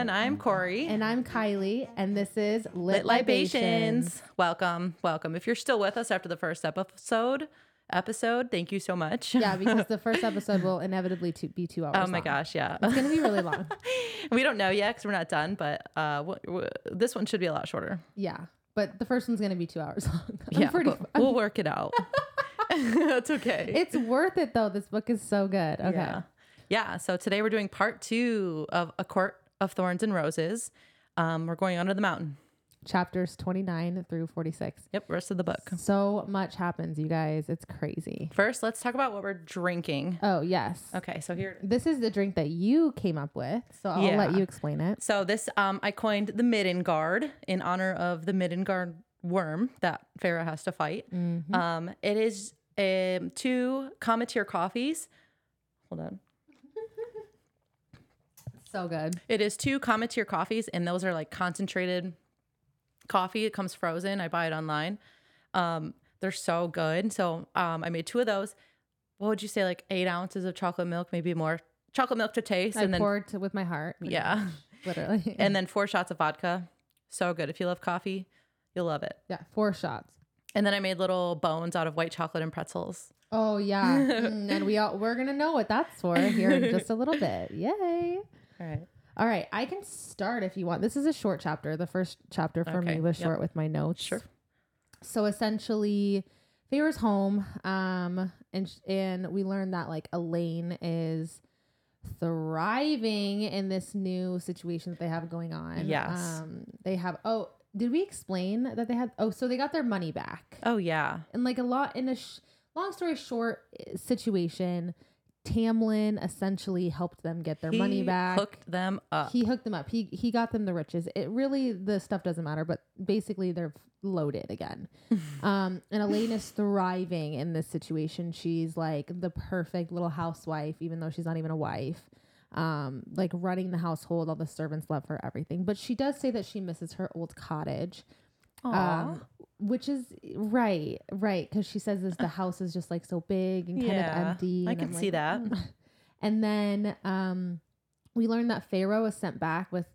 Everyone. I'm Cori. And I'm Kylie, and this is Lit, Lit Libations. Libations. Welcome. Welcome. If you're still with us after the first episode, episode, thank you so much. Yeah, because the first episode will inevitably to be two hours. Oh my long. gosh, yeah. It's gonna be really long. we don't know yet because we're not done, but uh, w- w- this one should be a lot shorter. Yeah, but the first one's gonna be two hours long. I'm yeah, pretty. but we'll work it out. That's okay. It's worth it though. This book is so good. Okay. Yeah. Yeah. So today we're doing part two of A Court of Thorns and Roses. Um, we're going under the mountain. Chapters 29 through 46. Yep. Rest of the book. So much happens, you guys. It's crazy. First, let's talk about what we're drinking. Oh yes. Okay. So here. This is the drink that you came up with, so I'll let you explain it. So this, um, I coined the Middengard in honor of the Midden Guard worm that Feyre has to fight. Mm-hmm. Um, it is um, two Cometeer coffees. Hold on. So good. It is two Cometeer coffees, and those are like concentrated coffee. It comes frozen. I buy it online. Um, they're so good. So um, I made two of those. What would you say, like eight ounces of chocolate milk, maybe more chocolate milk to taste, I and then poured with my heart. yeah, Literally. and then four shots of vodka. So good. If you love coffee, you'll love it. yeah, four shots. And then I made little bones out of white chocolate and pretzels. Oh yeah, Mm, and we all we're gonna know what that's for here in just a little bit. Yay! All right. All right, I can start if you want. This is a short chapter. The first chapter for Okay, me was yep. short with my notes. Sure. So essentially, Feyre's home, um, and and we learned that like Elain is thriving in this new situation that they have going on. Yes. Um, they have. Oh, did we explain that they had? Oh, so they got their money back Oh yeah. and like a lot in a sh- long story short eh, situation tamlin essentially helped them get their money back. Hooked them up. he hooked them up. He he got them the riches. It really the stuff doesn't matter but basically they're loaded again. Um and elain is thriving in this situation. She's like the perfect little housewife even though she's not even a wife um like running the household. All the servants love her everything. But she does say that she misses her old cottage. Um, which is right, right, because she says this the house is just like so big and kind Yeah, of empty. I can I'm see like, that. "Mm." And then um, we learned that Feyre was sent back with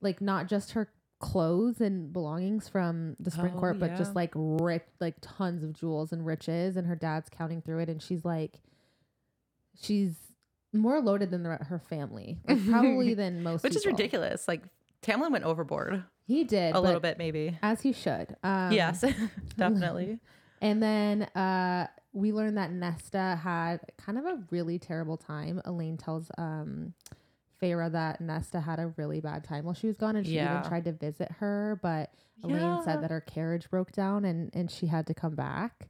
like not just her clothes and belongings from the spring Oh, court, but yeah. just like rich, like tons of jewels and riches. And her dad's counting through it, and she's like, she's more loaded than the, her family, like, probably than most. Which is ridiculous. Like Tamlin went overboard He did a little bit, maybe. as he should. Um, yes, definitely. And then uh, we learned that Nesta had kind of a really terrible time. Elain tells um, Feyre that Nesta had a really bad time while she was gone, and she Yeah. even tried to visit her, but Elain Yeah. said that her carriage broke down and and she had to come back.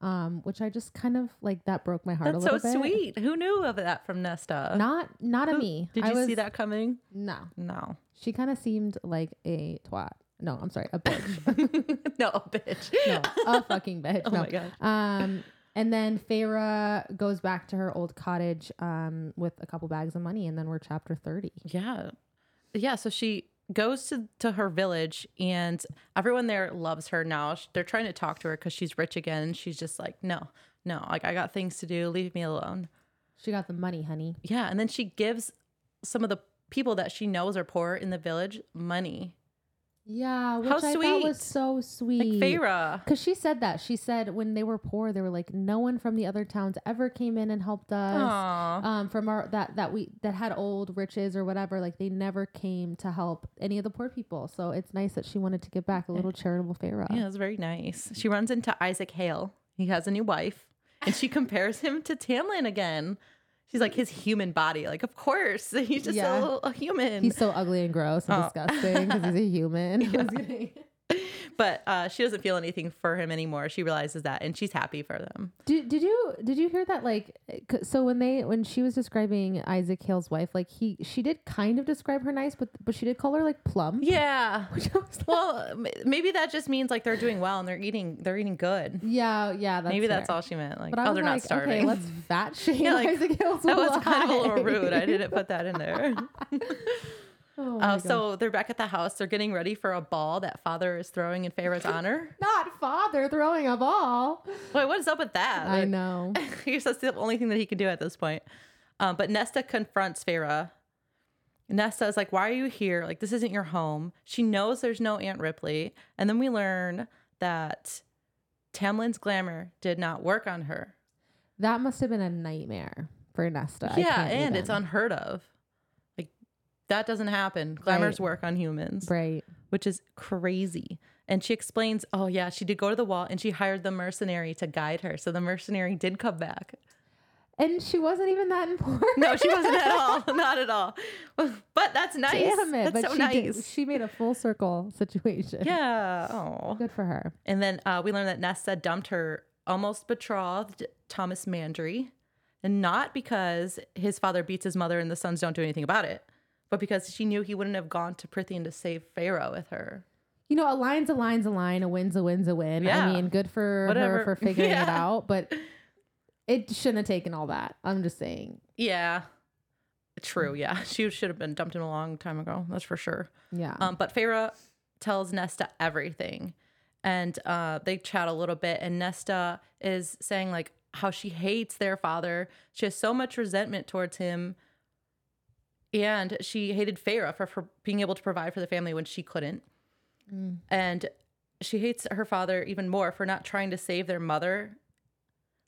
Um, which I just kind of like that broke my heart That's a so little bit. So sweet. Who knew of that from Nesta? Not not a me. Did you see that coming? No, No. She kind of seemed like a twat. No, I'm sorry, a bitch. no, a bitch. no, a fucking bitch. Oh no. my gosh. Um, and then Feyre goes back to her old cottage um, with a couple bags of money, and then we're chapter 30. Yeah. Yeah. So she goes to, to her village and everyone there loves her now. They're trying to talk to her because she's rich again. She's just like, no, no, like I got things to do. Leave me alone. She got the money, honey. Yeah. And then she gives some of the people that she knows are poor in the village money. Yeah, which How I thought sweet. was so Like sweet. Feyre. Because she said that. She said when they were poor, they were like, no one from the other towns ever came in and helped us. Um, from our that that we that had old riches or whatever, like they never came to help any of the poor people. So it's nice that she wanted to give back a little charitable Feyre. Yeah, it's very nice. She runs into Isaac Hale. He has a new wife, and she compares him to Tamlin again. She's like his human body. Like, of course, he's just Yeah. a, a human. He's so ugly and gross and Oh. disgusting because he's a human. Kidding. but uh, she doesn't feel anything for him anymore. She realizes that, and she's happy for them. Did, did you did you hear that like so when they when she was describing Isaac Hale's wife like he she did kind of describe her nice but but she did call her like plump Yeah. Well, maybe that just means like they're doing well and they're eating. They're eating good. yeah yeah that's maybe that's all she meant. Like, oh, they're like not starving. okay let's fat shame Yeah, like, Isaac Hale's that was kind of a little rude. I didn't put that in there. Oh Uh, so they're back at the house. They're getting ready for a ball that father is throwing in Feyre's honor. not father throwing a ball Wait, what is up with that? I know guess that's the only thing that he can do at this point. Um, but Nesta confronts Feyre. Nesta is like, Why are you here? Like, this isn't your home. She knows there's no Aunt Ripley. And then we learn that Tamlin's glamour did not work on her. That must have been a nightmare for Nesta. Yeah, and it's unheard of. That doesn't happen. Glamours Right. work on humans, right. which is crazy. And she explains, Oh, yeah, she did go to the wall and she hired the mercenary to guide her. So the mercenary did come back. And she wasn't even that important. No, she wasn't at all. Not at all. But that's nice. Damn it! That's but so she nice. did. She made a full circle situation. Yeah. Oh. Good for her. And then uh, we learned that Nesta dumped her almost betrothed Tomas Mandray, and not because his father beats his mother and the sons don't do anything about it, but because she knew he wouldn't have gone to Prythian to save Feyre with her. You know, a line's a line's a line. A win's a win's a win. Yeah. I mean, good for Whatever. her for figuring it out, but it shouldn't have taken all that. I'm just saying. Yeah. True. Yeah. She should have been dumped in a long time ago. That's for sure. Yeah. Um, but Feyre tells Nesta everything. And uh, they chat a little bit. And Nesta is saying, like, how she hates their father. She has so much resentment towards him. And she hated Feyre for, for being able to provide for the family when she couldn't. Mm. And she hates her father even more for not trying to save their mother.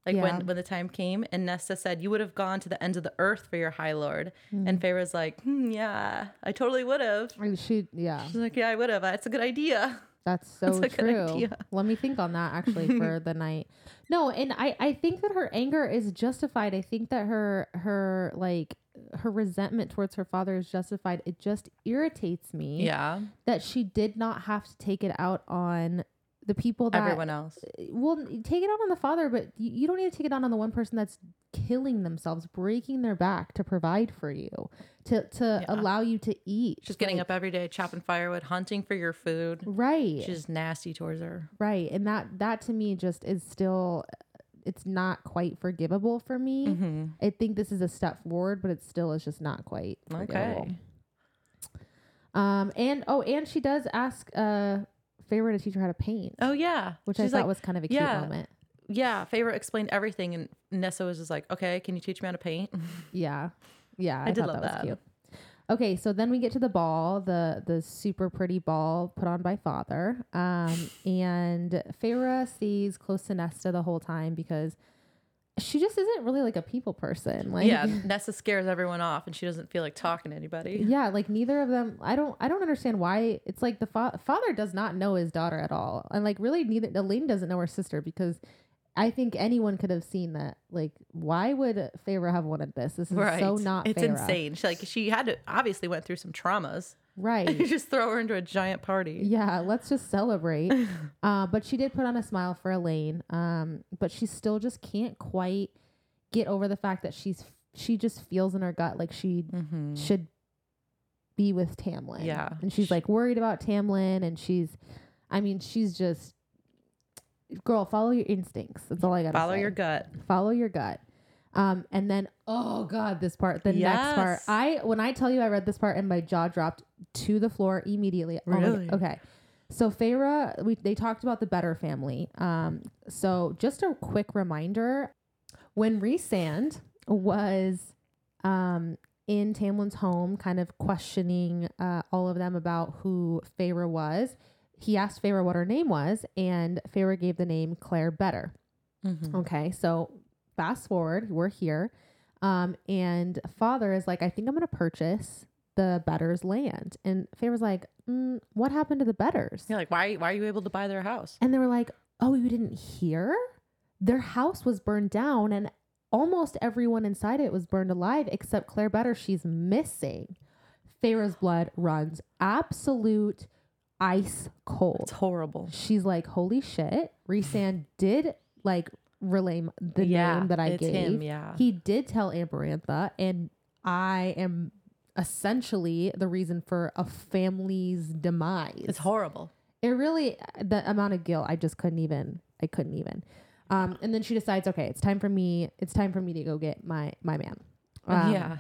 Like Yeah. when, when the time came, and Nesta said, You would have gone to the ends of the earth for your high lord. Mm. And Feyre's like, hmm, Yeah, I totally would have. And she, yeah, She's like, yeah, I would have. That's a good idea. that's so That's true. Let me think on that actually for the night. No, and I, I think that her anger is justified. I think that her, her like, her resentment towards her father is justified. It just irritates me Yeah. that she did not have to take it out on the people that Everyone else. Uh, well take it out on the father but you, you don't need to take it out on the one person that's killing themselves breaking their back to provide for you to to Yeah. allow you to eat She's getting Like, up every day, chopping firewood, hunting for your food. right She's nasty towards her. right and that that to me just is still it's not quite forgivable for me Mm-hmm. i think this is a step forward but it still is just not quite forgivable. Okay. um and oh and she does ask uh Feyre to teach her how to paint Oh, yeah. which She's i thought like, was kind of a cute yeah. moment yeah, Feyre explained everything. And Nessa was just like, okay, can you teach me how to paint? Yeah. Yeah. I did thought love that. that. Okay, so then we get to the ball, the the super pretty ball put on by father. Um, and Feyre stays close to Nesta the whole time because she just isn't really like a people person. Like yeah, Nessa scares everyone off and she doesn't feel like talking to anybody. yeah, like neither of them. I don't. I don't understand why. It's like the fa- father does not know his daughter at all, and like really neither. Elain doesn't know her sister because I think anyone could have seen that. Like, why would Feyre have wanted this? This is Right. so not. It's Feyre. insane. She like she had to obviously went through some traumas. right? you just throw her into a giant party. Yeah, let's just celebrate. uh, but she did put on a smile for Elain. Um, but she still just can't quite get over the fact that she's she just feels in her gut like she Mm-hmm. should be with Tamlin. Yeah. and she's like worried about Tamlin, and she's, I mean, she's just, girl, follow your instincts. That's all I got. Follow say. your gut. follow your gut. Um, and then oh god, this part, the next part. Yes. I when I tell you I read this part and my jaw dropped to the floor immediately. Oh my God. Really? okay. So Feyre, we they talked about the Beddor family. Um, so just a quick reminder, when Rhysand was um in Tamlin's home, kind of questioning uh, all of them about who Feyre was, he asked Feyre what her name was, and Feyre gave the name Clare Beddor. Mm-hmm. Okay, so fast forward, we're here. Um, and father is like, I think I'm gonna purchase the Beddor's land. And Feyre's like, mm, what happened to the Beddors? Yeah, like why why are you able to buy their house? And they were like, Oh, you didn't hear? Their house was burned down and almost everyone inside it was burned alive except Clare Beddor. She's missing. Feyre's blood runs absolute ice cold It's horrible. she's like, "Holy shit!" Rhysand did like relay the yeah, name that I gave. him. Yeah, He did tell Amarantha, and I am essentially the reason for a family's demise. it's horrible. It really the amount of guilt I just couldn't even. I couldn't even. Um, and then she decides, okay, it's time for me. It's time for me to go get my my man. Um, yeah,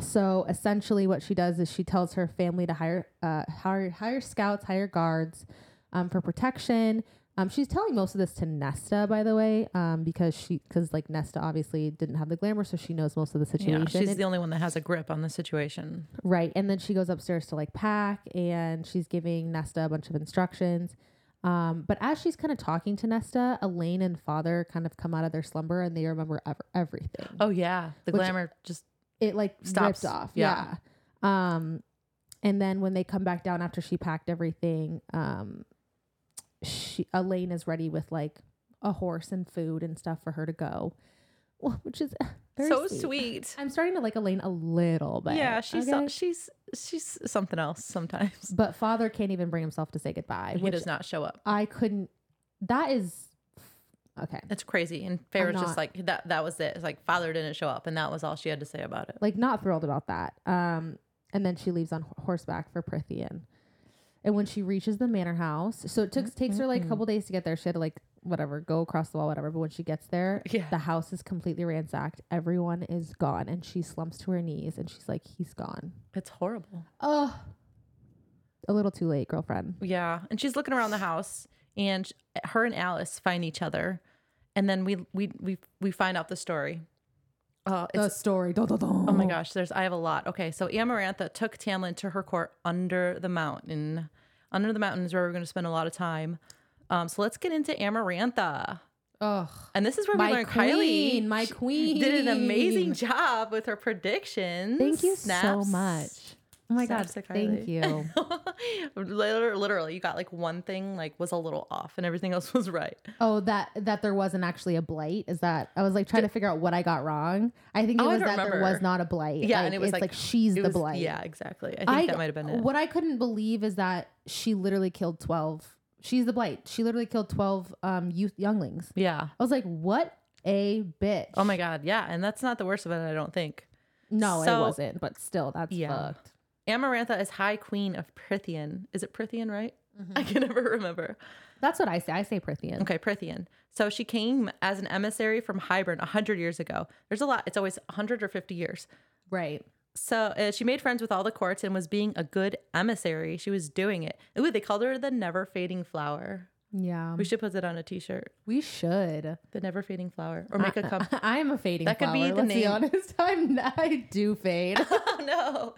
so essentially, what she does is she tells her family to hire uh, hire hire scouts, hire guards um, for protection. Um, she's telling most of this to Nesta, by the way, um, because she because like Nesta obviously didn't have the glamour, so she knows most of the situation. Yeah, she's And- the only one that has a grip on the situation. Right. And then she goes upstairs to like pack and she's giving Nesta a bunch of instructions. Um, but as she's kind of talking to Nesta, Elain and father kind of come out of their slumber and they remember ev- everything. Oh yeah, the Which- glamour just It like Stops. ripped off. Yeah. Yeah. Um, and then when they come back down after she packed everything, um, she Elain is ready with like a horse and food and stuff for her to go, which is very so sweet. sweet. I'm starting to like Elain a little bit. yeah, she's okay? she's she's something else sometimes. But father can't even bring himself to say goodbye. He does not show up. I couldn't. That is okay. It's crazy. And Feyre's not- just like that. That was it. It's like father didn't show up, and that was all she had to say about it. Like not thrilled about that. Um, and then she leaves on h- horseback for Prythian. And when she reaches the manor house, so it took takes her like a couple days to get there. She had to like whatever go across the wall, whatever. But when she gets there, Yeah. the house is completely ransacked. Everyone is gone, and she slumps to her knees and she's like, "He's gone." It's horrible. Oh, a little too late, girlfriend. Yeah, and she's looking around the house, and her and Alice find each other, and then we we we we find out the story. Uh, it's story. Oh my gosh, there's I have a lot. Okay, so Amarantha took Tamlin to her court under the mountain. Under the mountain is where we're going to spend a lot of time. Um, so let's get into Amarantha. Ugh. And this is where My we learn queen, Kylie my queen. did an amazing job with her predictions. Thank you so much. Oh my god, Snaps thank you. literally, literally, you got like one thing like was a little off, and everything else was right. Oh, that that there wasn't actually a blight. Is that I was like trying to figure out what I got wrong. I think it Oh, was that there was not a blight. Yeah, and it was it's like- like, she's the was- blight. Yeah, exactly. I think that might have been it. What I couldn't believe is that she literally killed twelve. She's the blight. She literally killed twelve um youth younglings. Yeah. I was like, what a bitch. Oh my god. Yeah, and that's not the worst of it. I don't think. No, So- it wasn't. But still, that's Yeah. fucked. Amarantha is High Queen of Prythian. Is it Prythian, right? Mm-hmm. I can never remember. That's what I say. I say Prythian. Okay, Prythian. So she came as an emissary from Hybern 100 years ago. There's a lot. It's always 100 or 50 years. Right. So uh, she made friends with all the courts and was being a good emissary. She was doing it. Ooh, they called her the never fading flower. Yeah. We should put it on a t-shirt. We should. The never fading flower, or make a cup. I am a fading That could be flower. the Let's be honest. I'm I do fade. oh no,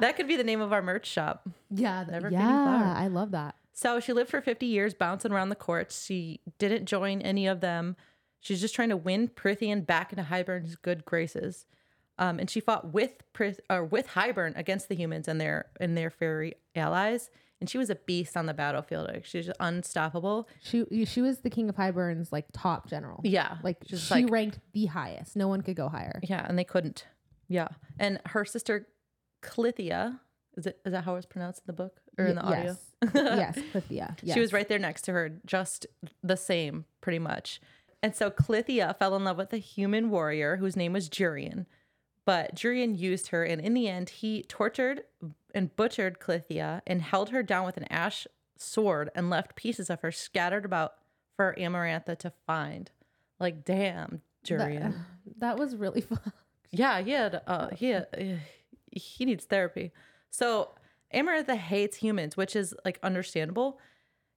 that could be the name of our merch shop. yeah, th- Never fading flower. I love that. So she lived for 50 years, bouncing around the courts. She didn't join any of them. She's just trying to win Prythian back into Hybern's good graces. Um, and she fought with Prith- or with Hybern against the humans and their and their fairy allies. And she was a beast on the battlefield. Like, she's just unstoppable. She she was the king of Hybern's like top general. Yeah, Like just she like ranked the highest. No one could go higher. yeah, and they couldn't. Yeah, and her sister Clythia is it is that how it's pronounced in the book or in the Y- audio? Yes. yes, Clythia. Yes. She was right there next to her, just the same, pretty much. And so Clythia fell in love with a human warrior whose name was Jurian. But Jurian used her, and in the end, he tortured and butchered Clythia and held her down with an ash sword and left pieces of her scattered about for Amarantha to find. Like, damn, Jurian. That, that was really fun. Yeah, he had, uh, he had, uh, he needs therapy. So Amarantha hates humans, which is like understandable.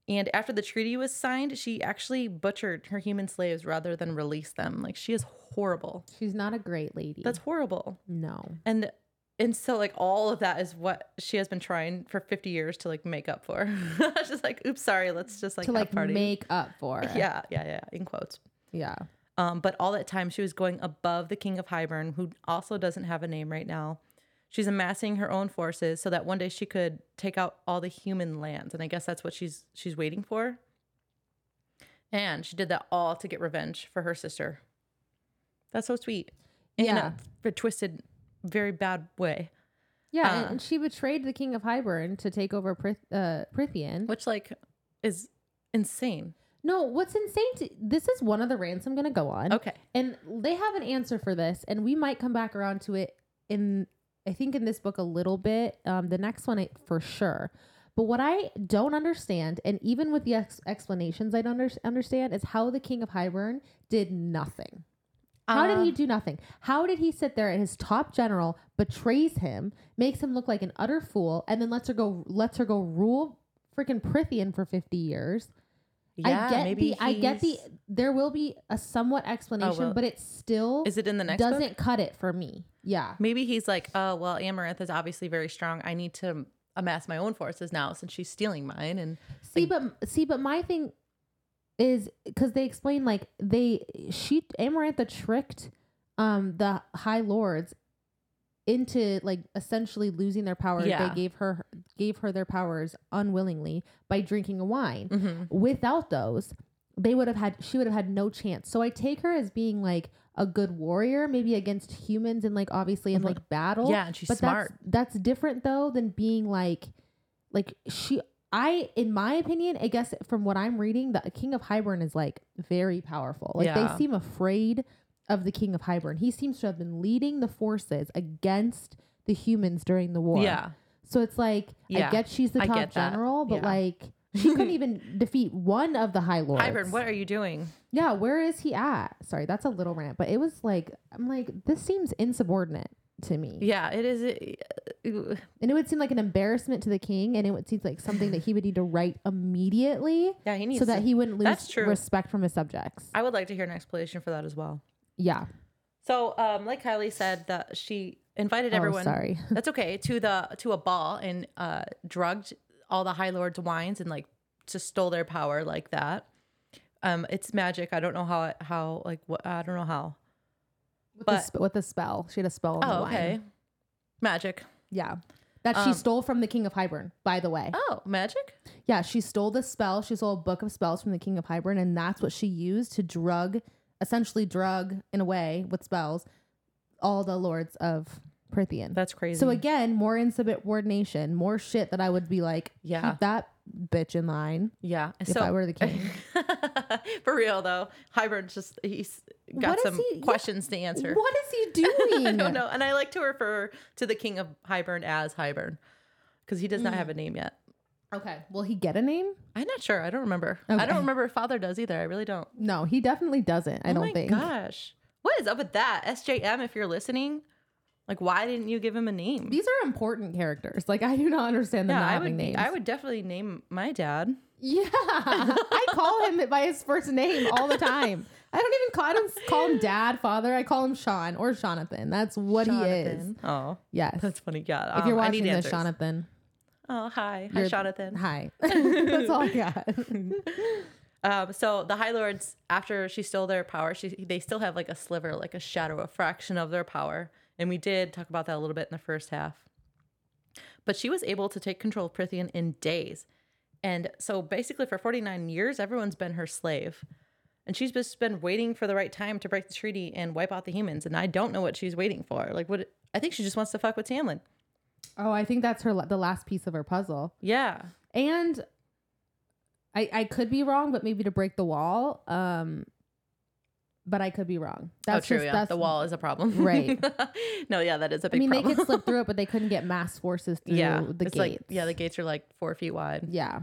And after the treaty was signed, she actually butchered her human slaves rather than release them. Like she is horrible. She's not a great lady. That's horrible. no. And and so like all of that is what she has been trying for 50 years to like make up for. Just like, oops, sorry, let's just like to like party. make up for. it. yeah, yeah, yeah, in quotes. Yeah. Um, but all that time, she was going above the king of Hybern, who also doesn't have a name right now. She's amassing her own forces so that one day she could take out all the human lands, and I guess that's what she's she's waiting for. And she did that all to get revenge for her sister. That's so sweet. In Yeah. a, a twisted, very bad way. Yeah, Uh, and, she betrayed the king of Hybern to take over Prith- uh, Prythian. Which like is insane. No, what's insane to this is one of the rants I'm going to go on. Okay. And they have an answer for this, and we might come back around to it in, I think, in this book a little bit. Um, the next one, I, for sure. But what I don't understand, and even with the ex- explanations I don't under- understand, is how the King of Hybern did nothing. How did he um, do nothing? How did he sit there and his top general betrays him, makes him look like an utter fool, and then lets her go lets her go rule freaking Prythian for 50 years? Yeah, I get maybe the I get the he's- there will be a somewhat explanation, oh, well, but it still Is it in the next doesn't book? cut it for me. Yeah. Maybe he's like, oh well, Amaranth is obviously very strong. I need to amass my own forces now since she's stealing mine. And See, but see, but my thing is because they explain like they she Amarantha tricked um the High Lords into like essentially losing their powers. Yeah. They gave her gave her their powers unwillingly by drinking a wine. Mhm. Without those, they would have had she would have had no chance. So I take her as being like a good warrior, maybe against humans and like obviously in Mhm. like battle. yeah, and she's but smart. That's, that's different though than being like, like she. I, in my opinion, I guess from what I'm reading, the King of Hybern is like very powerful. Like Yeah. they seem afraid of the King of Hybern. He seems to have been leading the forces against the humans during the war. Yeah. So it's like I Yeah, get she's the top general, but Yeah. like she couldn't even defeat one of the High Lords. Hybern, what are you doing? Yeah, where is he at? Sorry, that's a little rant, but it was like I'm like this seems insubordinate to me. Yeah, it is. uh, And it would seem like an embarrassment to the king, and it would seem like something that he would need to write immediately Yeah, he needs so that to- he wouldn't lose That's true. respect from his subjects. I would like to hear an explanation for that as well. Yeah. So, um, like Kylie said, that she invited Oh, everyone. sorry. That's okay to the to a ball and uh, drugged all the High Lords' wines and like just stole their power like that. Um, it's magic. I don't know how how like what I don't know how. With, But- the, sp- with the spell, she had a spell. On the Oh, wine. okay. Magic. Yeah. That she Um, stole from the king of Hybern, by the way. Oh, magic. Yeah, she stole the spell. She stole a book of spells from the king of Hybern, and that's what she used to drug, essentially drug in a way with spells, all the lords of Prythian. That's crazy. So again, more insubordination, more shit that I would be like, Yeah. keep that bitch in line yeah. if so I were the king. for real though, Hybern's just he's got What some he- yeah. questions to answer. What is he doing? I don't know. And I like to refer to the king of Hybern as Hybern because he does not Mm. have a name yet. Okay, will he get a name? I'm not sure. I don't remember. I don't remember if father does either. I really don't. No, he definitely doesn't. I oh don't my think. gosh. What is up with that? SJM, if you're listening, like, why didn't you give him a name? These are important characters. Like I do not understand them yeah, not I having would, names. I would definitely name my dad. Yeah, I call him by his first name all the time. I don't even call, don't call him dad, father. I call him Sean or Jonathan. That's what he is. Oh, Yes. that's funny. Yeah. if you're um, I watching this, answers. Jonathan. Oh, hi. Hi, you're- Jonathan. Hi. That's all I got. Um, so the High Lords, after she stole their power, she they still have like a sliver, like a shadow, a fraction of their power. And we did talk about that a little bit in the first half. But she was able to take control of Prythian in days. And so basically for 49 years, everyone's been her slave. And she's just been waiting for the right time to break the treaty and wipe out the humans. And I don't know what she's waiting for. Like what I think she just wants to fuck with Tamlin. oh, I think that's her the last piece of her puzzle. Yeah. And I I could be wrong, but maybe to break the wall. Um, but I could be wrong. That's oh, true. just yeah. that's The wall is a problem. Right. no, yeah, that is a big problem. I mean, problem. they could slip through it, but they couldn't get mass forces through yeah. the it's gates. like yeah, the gates are like four feet wide. yeah.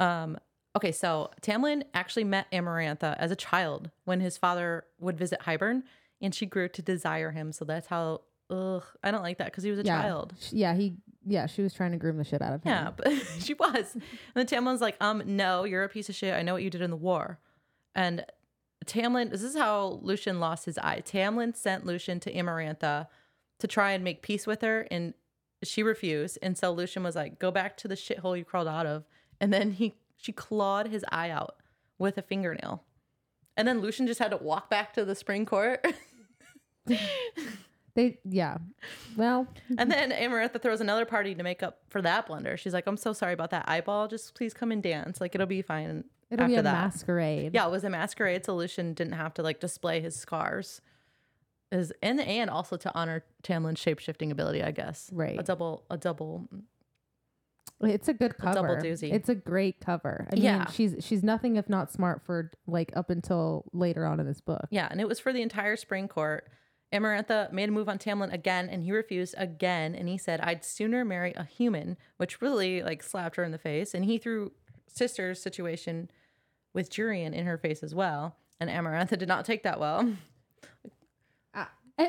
Um, okay, so Tamlin actually met Amarantha as a child when his father would visit Hybern, and she grew to desire him. So that's how. Ugh, I don't like that because he was a yeah. child. Yeah, he yeah, she was trying to groom the shit out of him. Yeah, but she was. And then Tamlin's like, um, no, you're a piece of shit. I know what you did in the war. And Tamlin, this is how Lucien lost his eye. Tamlin sent Lucien to Amarantha to try and make peace with her, and she refused. And so Lucien was like, go back to the shithole you crawled out of. And then he she clawed his eye out with a fingernail. And then Lucien just had to walk back to the spring court. They yeah. Well, And then Amarantha throws another party to make up for that blunder. She's like, I'm so sorry about that eyeball. Just please come and dance. Like, it'll be fine. It'll after be a that. masquerade. Yeah, it was a masquerade solution. Didn't have to like display his scars. Is and and also to honor Tamlin's shape shifting ability, I guess. Right. A double a double mm, It's a good cover, double doozy. It's a great cover. I mean, Yeah. she's she's nothing if not smart for like up until later on in this book. Yeah, and it was for the entire spring court. Amarantha made a move on Tamlin again, and he refused again. And he said, "I'd sooner marry a human," which really like slapped her in the face. And he threw sister's situation with Jurian in her face as well. And Amarantha did not take that well. Ah.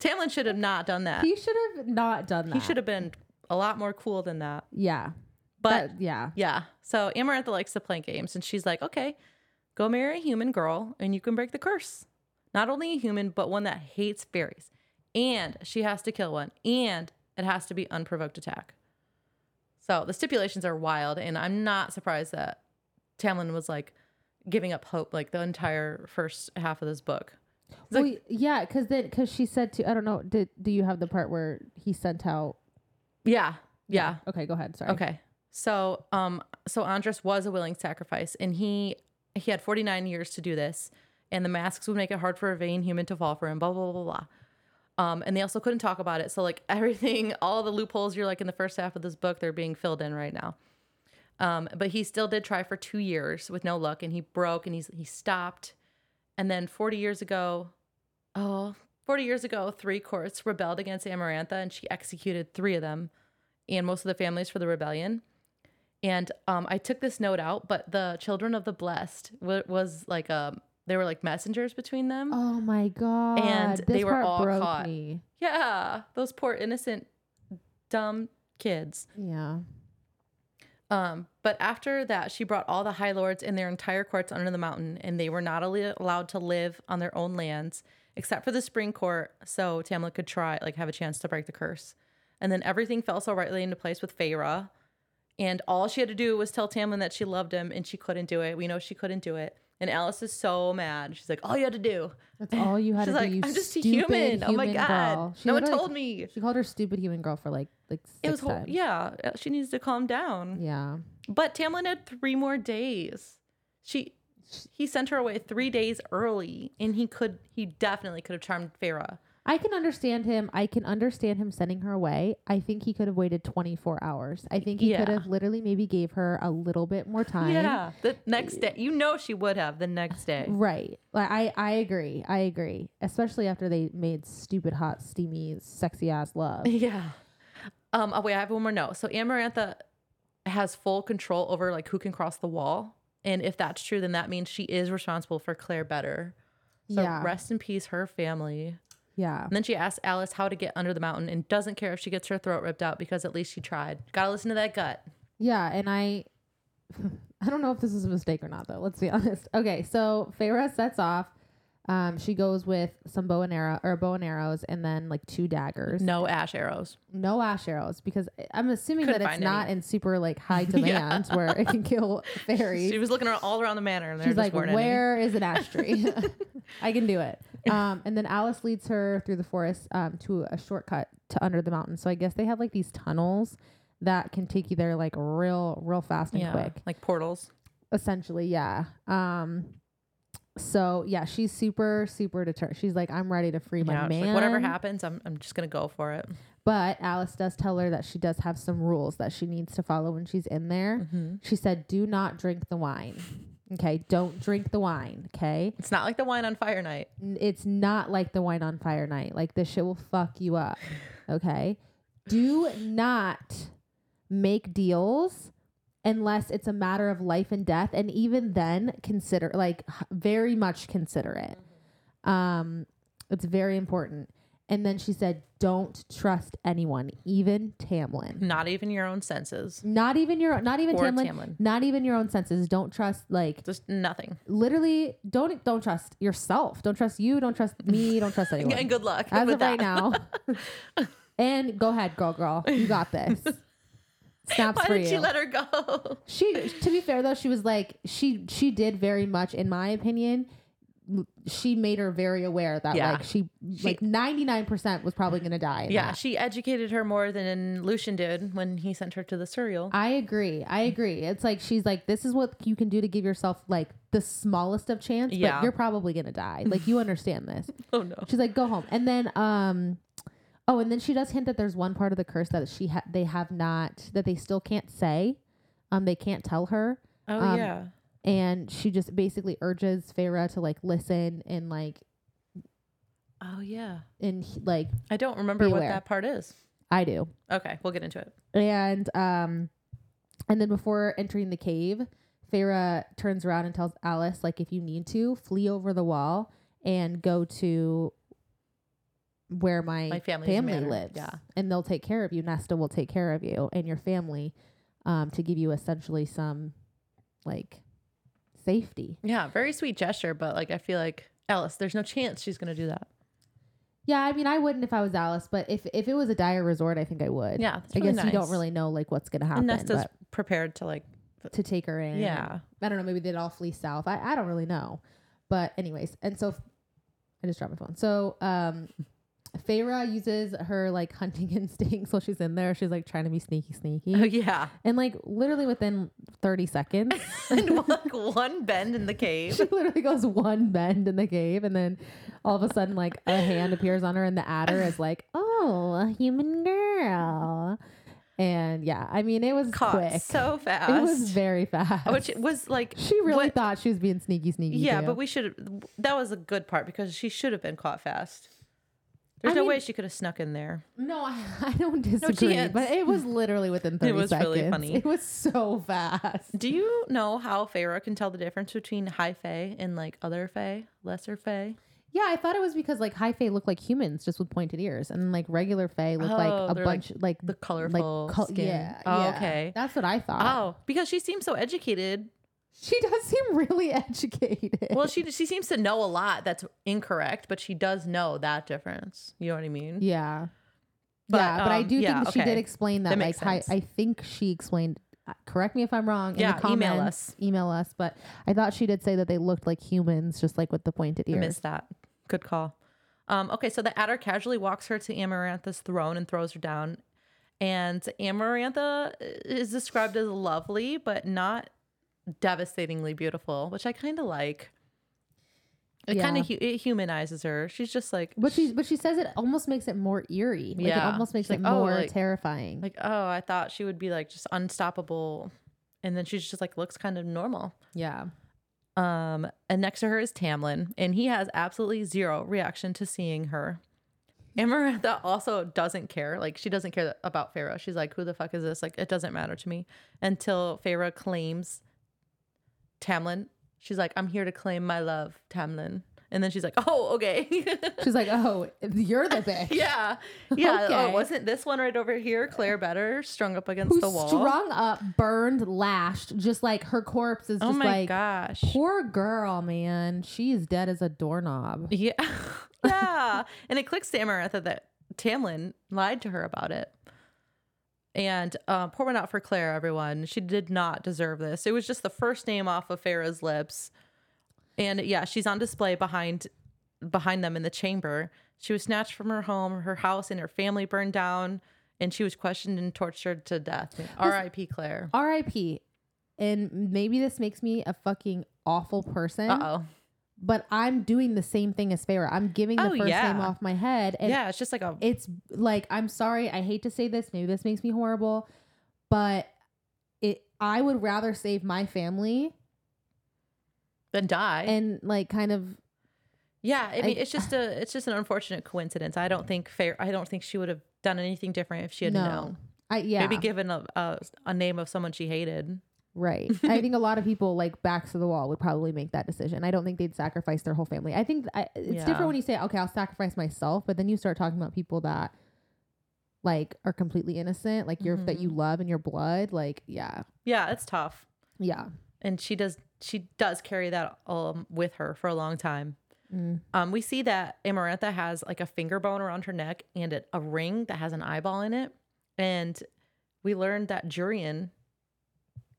Tamlin should have not done that. he should have not done that. He should have been a lot more cool than that. Yeah. But That- yeah. yeah, so Amarantha likes to play games, and she's like, okay, go marry a human girl, and you can break the curse. Not only a human, but one that hates fairies, and she has to kill one, and it has to be unprovoked attack. So the stipulations are wild, and I'm not surprised that Tamlin was like giving up hope like the entire first half of this book. It's Well, like- yeah, because then because she said to I don't know. Did do you have the part where he sent out? Yeah, yeah. Okay, go ahead. Sorry. Okay. So, um, so Andras was a willing sacrifice, and he he had 49 years to do this, and the masks would make it hard for a vain human to fall for him. Blah blah blah blah. Um, and they also couldn't talk about it. So like everything, all the loopholes you're like in the first half of this book, they're being filled in right now. Um, but he still did try for two years with no luck, and he broke, and he's he stopped, and then 40 years ago, oh, 40 years ago, three courts rebelled against Amarantha, and she executed three of them, and most of the families for the rebellion. And um, I took this note out, but the children of the blessed wa- was like um, they were like messengers between them. Oh my god. And this they were part all broke caught. Me. Yeah, those poor innocent, dumb kids. Yeah. Um, but after that, she brought all the high lords and their entire courts under the mountain, and they were not al- allowed to live on their own lands except for the spring court, so Tamlin could try like have a chance to break the curse. And then everything fell so rightly into place with Feyre, and all she had to do was tell Tamlin that she loved him, and she couldn't do it. We know she couldn't do it, and Alice is so mad. She's like, "All you had to do." That's all you had She's to like, do. You "I'm just a stupid human. Oh my god. She no one told me." She called her stupid human girl for like like six It was times. yeah. uh, She needs to calm down. Yeah. But Tamlin had three more days. She he sent her away three days early, and he could he definitely could have charmed Feyre. I can understand him. I can understand him sending her away. I think he could have waited 24 hours. I think he could have literally maybe gave her a little bit more time. Yeah, the next day, you know she would have the next day. Right. Like I I agree. I agree. Especially after they made stupid hot steamy sexy ass love. Yeah. Um. Oh wait, I have one more note. So Amarantha has full control over like who can cross the wall, and if that's true, then that means she is responsible for Clare Beddor. So yeah. rest in peace, her family. Yeah. And then she asks Alice how to get under the mountain and doesn't care if she gets her throat ripped out because at least she tried. Gotta listen to that gut. Yeah, and I I don't know if this is a mistake or not though. Let's be honest. Okay, so Feyre sets off. Um, she goes with some bow and arrow or bow and arrows and then like two daggers. No ash arrows. No ash arrows because I'm assuming Couldn't that it's find not any. in super like high demand where it can kill fairies. She was looking ar- all around the manor and there She's just like, weren't where is an ash tree? I can do it. Um, and then Alice leads her through the forest um, to a shortcut to under the mountain. So I guess they have like these tunnels that can take you there like real, real fast and Yeah, quick. like portals. Essentially, yeah. Um, so yeah, she's super, super determined. She's like, I'm ready to free my Yeah, man. like, whatever happens, I'm, I'm just gonna go for it. But Alice does tell her that she does have some rules that she needs to follow when she's in there. Mm-hmm. She said, "Do not drink the wine." Okay, don't drink the wine. Okay, It's not like the wine on fire night. It's not like the wine on fire night. Like this shit will fuck you up. Okay, do not make deals unless it's a matter of life and death, and even then, consider like very much consider it. Um, it's very important. And then she said, "Don't trust anyone, even Tamlin." Not even your own senses. Not even your, not even Tamlin, Tamlin. not even your own senses. Don't trust like Just nothing. literally. Don't don't trust yourself. Don't trust you. Don't trust me. Don't trust anyone. And good luck. As of right now. and go ahead, girl, girl. You got this. Snaps Why for did you. she let her go? she, to be fair though, she was like she she did very much, in my opinion. She made her very aware that Yeah. like she, like ninety nine percent was probably gonna die. in Yeah, that. she educated her more than Lucien did when he sent her to the Suriel. I agree. I agree. It's like she's like, this is what you can do to give yourself like the smallest of chance, Yeah. but you're probably gonna die. Like you understand this. oh no. She's like, go home. And then um oh, and then she does hint that there's one part of the curse that she ha- they have not that they still can't say. Um they can't tell her. Oh um, yeah. And she just basically urges Feyre to like listen and like Oh yeah. and like I don't remember what that part is. I do. Okay, we'll get into it. And um and then before entering the cave, Feyre turns around and tells Alice like if you need to, flee over the wall and go to where my, My family lives. Yeah. And they'll take care of you. Nesta will take care of you and your family. um, to give you essentially some like safety. Yeah, very sweet gesture, but like I feel like Alice, there's no chance she's gonna do that. Yeah, I mean, I wouldn't if I was Alice, but if if it was a dire resort, I think I would. Yeah, I really guess you don't really know like what's gonna happen, And Nesta's prepared to like to take her in. Yeah. I don't know. Maybe they'd all flee south. I, I don't really know. But anyways, and so I just dropped my phone. So um Feyre uses her like hunting instincts while she's in there. She's like trying to be sneaky sneaky. Oh yeah. and like literally within 30 seconds, and like one bend in the cave. she literally goes one bend in the cave and then all of a sudden like a hand appears on her and the Attor is like, Oh, a human girl. And yeah, I mean it was Caught quick. so fast. it was very fast. which was like She really what- thought she was being sneaky, sneaky. Yeah, too. but we should that was a good part because she should have been caught fast. There's I no mean- way she could have snuck in there. no, I, I don't disagree. chance. but it was literally within thirty seconds. It was seconds. really funny. It was so fast. Do you know how Feyre can tell the difference between high fae and like other fae, lesser fae? Yeah, I thought it was because like high fae look like humans, just with pointed ears, and like regular fae look Oh, like a they're, like, bunch like The colorful col- skin. Yeah, Oh, yeah. okay. That's what I thought. Oh, because she seems so educated. She does seem really educated. Well, she she seems to know a lot that's incorrect, but she does know that difference. You know what I mean? yeah, But, yeah, but I um, do yeah, think she did explain that. That like, sense. I think she explained. uh, Correct me if I'm wrong. In Yeah, the comments, email us. Email us. But I thought she did say that they looked like humans, just like with the pointed I ears. missed that. Good call. Um, okay, so the Attor casually walks her to Amarantha's throne and throws her down. And Amarantha is described as lovely, but not devastatingly beautiful, which I kind of like. It kind of hu- it humanizes her. She's just like, But she but she says it almost makes it more eerie. Like Yeah. it almost makes She's it like, oh, more like- terrifying. like, oh, I thought she would be like just unstoppable, and then she's just like looks kind of normal. yeah. Um, and next to her is Tamlin, and he has absolutely zero reaction to seeing her. Amarantha also doesn't care. Like she doesn't care about Feyre. She's like, "Who the fuck is this? Like it doesn't matter to me." Until Feyre claims Tamlin. She's like, "I'm here to claim my love, Tamlin." And then she's like, "Oh, okay." She's like, oh, you're the bitch. yeah, yeah. Oh, wasn't this one right over here, Clare Beddor, strung up against the wall? strung up, burned, lashed, just like her corpse is oh just my like gosh. poor girl, man. She is dead as a doorknob. Yeah. yeah. And it clicks to Amarantha that Tamlin lied to her about it. And uh, pour one out for Clare, everyone. She did not deserve this. It was just the first name off of Feyre's lips. And yeah, she's on display behind behind them in the chamber. She was snatched from her home, her house, and her family burned down. And she was questioned and tortured to death. R.I.P. Clare. R.I.P. And maybe this makes me a fucking awful person, Uh oh. But I'm doing the same thing as Feyre. I'm giving the Oh, first yeah. name off my head. And Yeah, it's just like a it's like I'm sorry, I hate to say this, maybe this makes me horrible, but it I would rather save my family than die. and like kind of Yeah, I mean, I- it's just a it's just an unfortunate coincidence. I don't think fair. I don't think she would have done anything different if she had no. known. I yeah. Maybe given a, a a name of someone she hated. Right. I think a lot of people like backs to the wall would probably make that decision. I don't think they'd sacrifice their whole family. I think I, it's Yeah. different when you say, okay, I'll sacrifice myself, but then you start talking about people that like are completely innocent, like your that you Mm-hmm. love in your blood. Like, yeah, Yeah, it's tough, yeah, and she does she does carry that um with her for a long time. Um, we see that Amarantha has like a finger bone around her neck and a, a ring that has an eyeball in it, and we learned that Jurian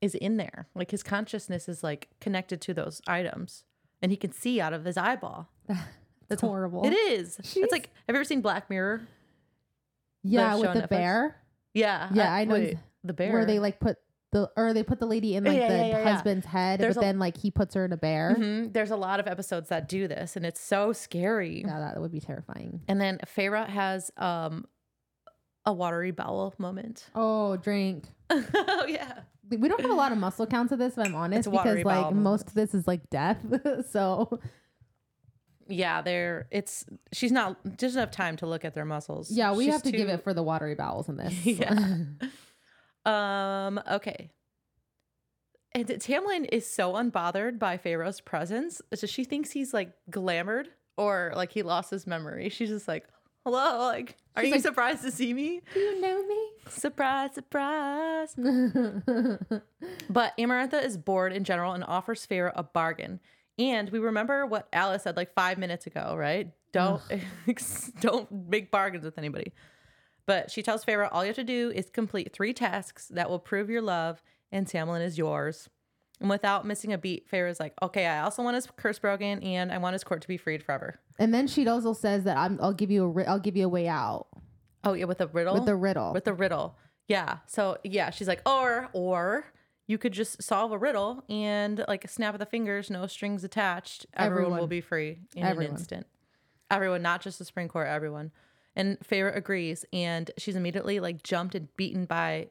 is in there. Like his consciousness is like connected to those items, and he can see out of his eyeball. that's horrible. It is. She's- It's like, have you ever seen Black Mirror? yeah, with the Netflix? bear. Yeah. Yeah, I know wait, the bear. where they like put the or they put the lady in like Yeah, the yeah, yeah, husband's head, There's but a- then like he puts her in a bear. Mhm. There's a lot of episodes that do this, and it's so scary. Yeah, that would be terrifying. And then Feyre has um a watery bowel moment. Oh, drink. oh yeah. We don't have a lot of muscle counts of this, if I'm honest, It's because like bowel most of this is like death. so Yeah, they're it's she's not just enough time to look at their muscles. yeah, we She's have to give it for the watery bowels in this. Yeah. Um, okay. And Tamlin is so unbothered by Feyre's presence. So she thinks he's like glamored or like he lost his memory. She's just like, hello. Like, are She's you like- surprised to see me? Do you know me? Surprise, surprise. But Amarantha is bored in general and offers Feyre a bargain. And we remember what Alice said like five minutes ago, right? Don't don't make bargains with anybody. But she tells Feyre all you have to do is complete three tasks that will prove your love, and Tamlin is yours. And without missing a beat, Feyre's like, okay, I also want his curse broken, and I want his court to be freed forever. and then she also says that I'm, I'll give you a ri- I'll give you a way out Oh yeah, with a riddle. with the riddle. with the riddle. Yeah. So yeah, she's like, or or you could just solve a riddle and like a snap of the fingers, no strings attached. Everyone, will be free in Everyone. an instant. Everyone, not just the Supreme Court, everyone. And Feyre agrees, and she's immediately like jumped and beaten by